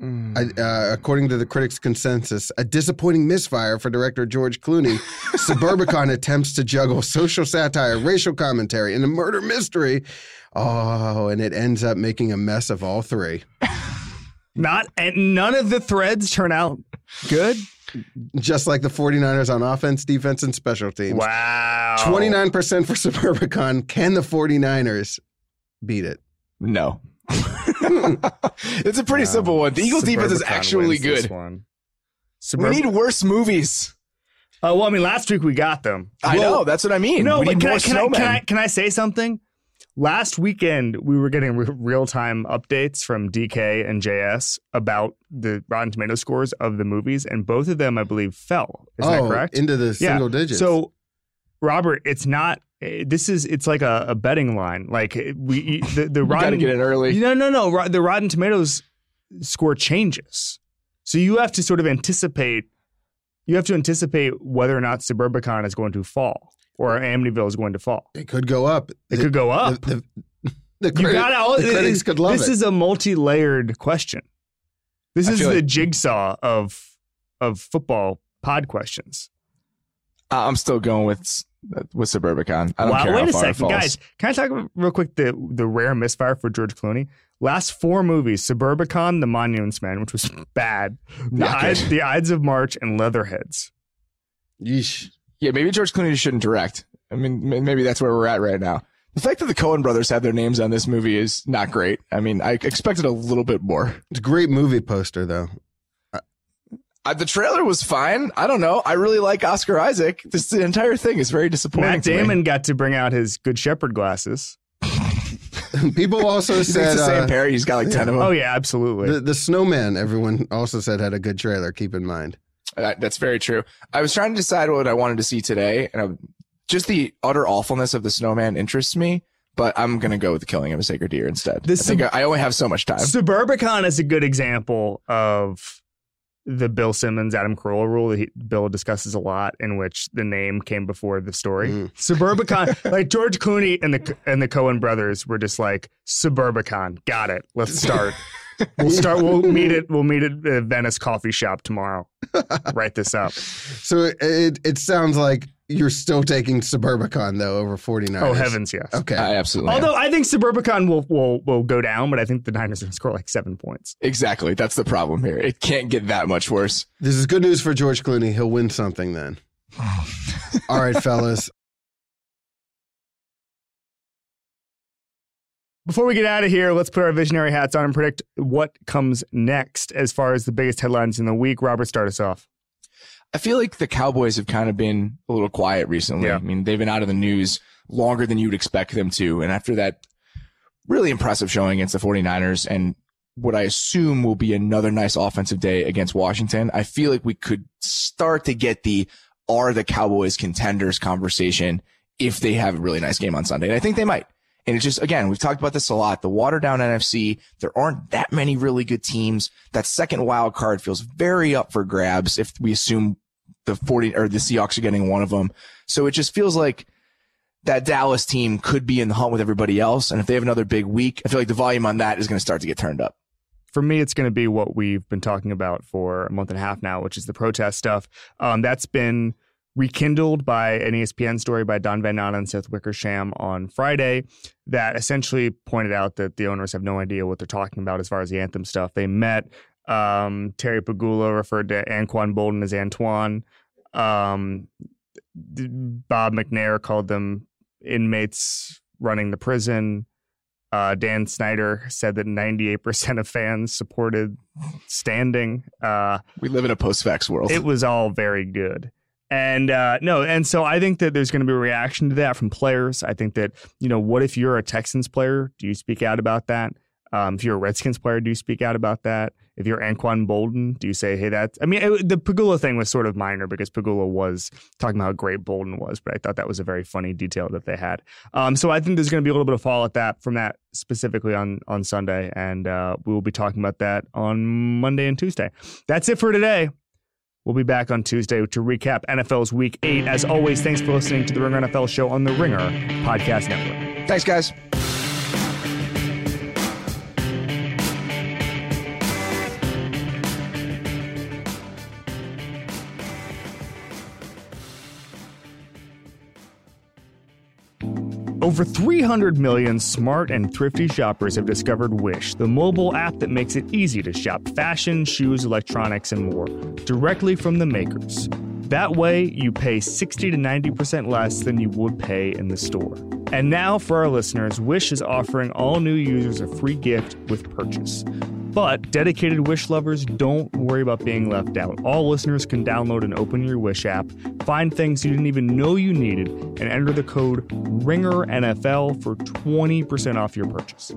Mm. Uh, according to the critics' consensus, a disappointing misfire for director George Clooney. Suburbicon attempts to juggle social satire, racial commentary, and a murder mystery. Oh, and it ends up making a mess of all three. Not and none of the threads turn out good. Just like the 49ers on offense, defense, and special teams. Wow. 29% for Suburbicon. Can the 49ers beat it? No. it's a pretty um, simple one. The Eagles defense is actually wins this good. one. We need worse movies. Oh well, I mean, last week we got them. I Well, know. That's what I mean. No, we but need can more I, can, I, can, I, can I say something? Last weekend, we were getting re- real time updates from DK and JS about the Rotten Tomato scores of the movies, and both of them, I believe, fell. Is oh, that correct? into the Yeah. single digits. So, Robert, it's not. Eh, This is it's like a, a betting line. Like eh, we the the You got to Rotten get in early. no no no the Rotten Tomatoes score changes, so you have to sort of anticipate. You have to anticipate whether or not Suburbicon is going to fall or Amityville is going to fall. it could go up. It could go up. The, the, the, you got all the critics could love This it. is a multi-layered question. This I is the like- jigsaw of of football pod questions. I'm still going with s- Uh, with Suburbicon. I don't wow, care wait how a far second, guys. Can I talk real quick the the rare misfire for George Clooney? Last four movies: Suburbicon, The Monuments Men, which was bad, the, Not good. Ides, the Ides of March, and Leatherheads. Yeesh. Yeah, maybe George Clooney shouldn't direct. I mean, maybe that's where we're at right now. The fact that the Coen brothers have their names on this movie is not great. I mean, I expected a little bit more. It's a great movie poster, though. Uh, the trailer was fine. I don't know. I really like Oscar Isaac. This the entire thing is very disappointing. Matt to me. Damon got to bring out his Good Shepherd glasses. People also You said the same uh, pair? He's got like ten of them. Oh yeah, absolutely. the, the snowman, everyone also said had a good trailer. Keep in mind. That- that's very true. I was trying to decide what I wanted to see today, and I, just the utter awfulness of the snowman interests me. But I'm gonna go with the killing of a sacred deer instead. This- I think I, I only have so much time. Suburbicon is a good example of the Bill Simmons Adam Carolla rule that he, Bill discusses a lot, in which the name came before the story. Mm. Suburbicon, like George Clooney and the and the Coen brothers were just like Suburbicon. Got it. Let's start. We'll start. We'll meet it. We'll meet at the Venice coffee shop tomorrow. Write this up. So it, it it sounds like you're still taking Suburbicon though over 49ers. Oh heavens, yes. Okay. I absolutely. am. Although I think Suburbicon will will will go down, but I think the Niners are going to score like seven points. exactly, that's the problem here. It can't get that much worse. This is good news for George Clooney. He'll win something then. All right, fellas. Before we get out of here, let's put our visionary hats on and predict what comes next as far as the biggest headlines in the week. Robert, start us off. I feel like the Cowboys have kind of been a little quiet recently. Yeah. I mean, they've been out of the news longer than you'd expect them to. And after that really impressive showing against the 49ers and what I assume will be another nice offensive day against Washington, I feel like we could start to get the are the Cowboys contenders conversation if they have a really nice game on Sunday. And I think they might. And it's just, again, we've talked about this a lot. The watered down NFC, there aren't that many really good teams. That second wild card feels very up for grabs if we assume the 40 or the Seahawks are getting one of them. So it just feels like that Dallas team could be in the hunt with everybody else. And if they have another big week, I feel like the volume on that is going to start to get turned up. For me, it's going to be what we've been talking about for a month and a half now, which is the protest stuff. Um, that's been rekindled by an ESPN story by Don Van Natta and Seth Wickersham on Friday that essentially pointed out that the owners have no idea what they're talking about as far as the anthem stuff. They met. Um, Terry Pegula referred to Anquan Boldin as Antoine. Um, Bob McNair called them inmates running the prison. Uh, Dan Snyder said that 98% of fans supported standing. Uh, We live in a post-vax world. it was all very good. And uh, no, and so I think that there's going to be a reaction to that from players. I think that, you know, what if you're a Texans player? Do you speak out about that? Um, if you're a Redskins player, do you speak out about that? If you're Anquan Boldin, do you say, hey, that's, I mean, it, the Pegula thing was sort of minor because Pegula was talking about how great Boldin was, but I thought that was a very funny detail that they had. Um, so I think there's going to be a little bit of fall at that from that specifically on, on Sunday. And uh, we will be talking about that on Monday and Tuesday. That's it for today. We'll be back on Tuesday to recap NFL's Week 8. As always, thanks for listening to the Ringer NFL show on the Ringer Podcast Network. Thanks, guys. Over 300 million smart and thrifty shoppers have discovered Wish, the mobile app that makes it easy to shop fashion, shoes, electronics, and more directly from the makers. That way, you pay 60 to 90% less than you would pay in the store. And now, for our listeners, Wish is offering all new users a free gift with purchase. But dedicated Wish lovers, don't worry about being left out. All listeners can download and open your Wish app, find things you didn't even know you needed, and enter the code RINGERNFL for 20% off your purchase.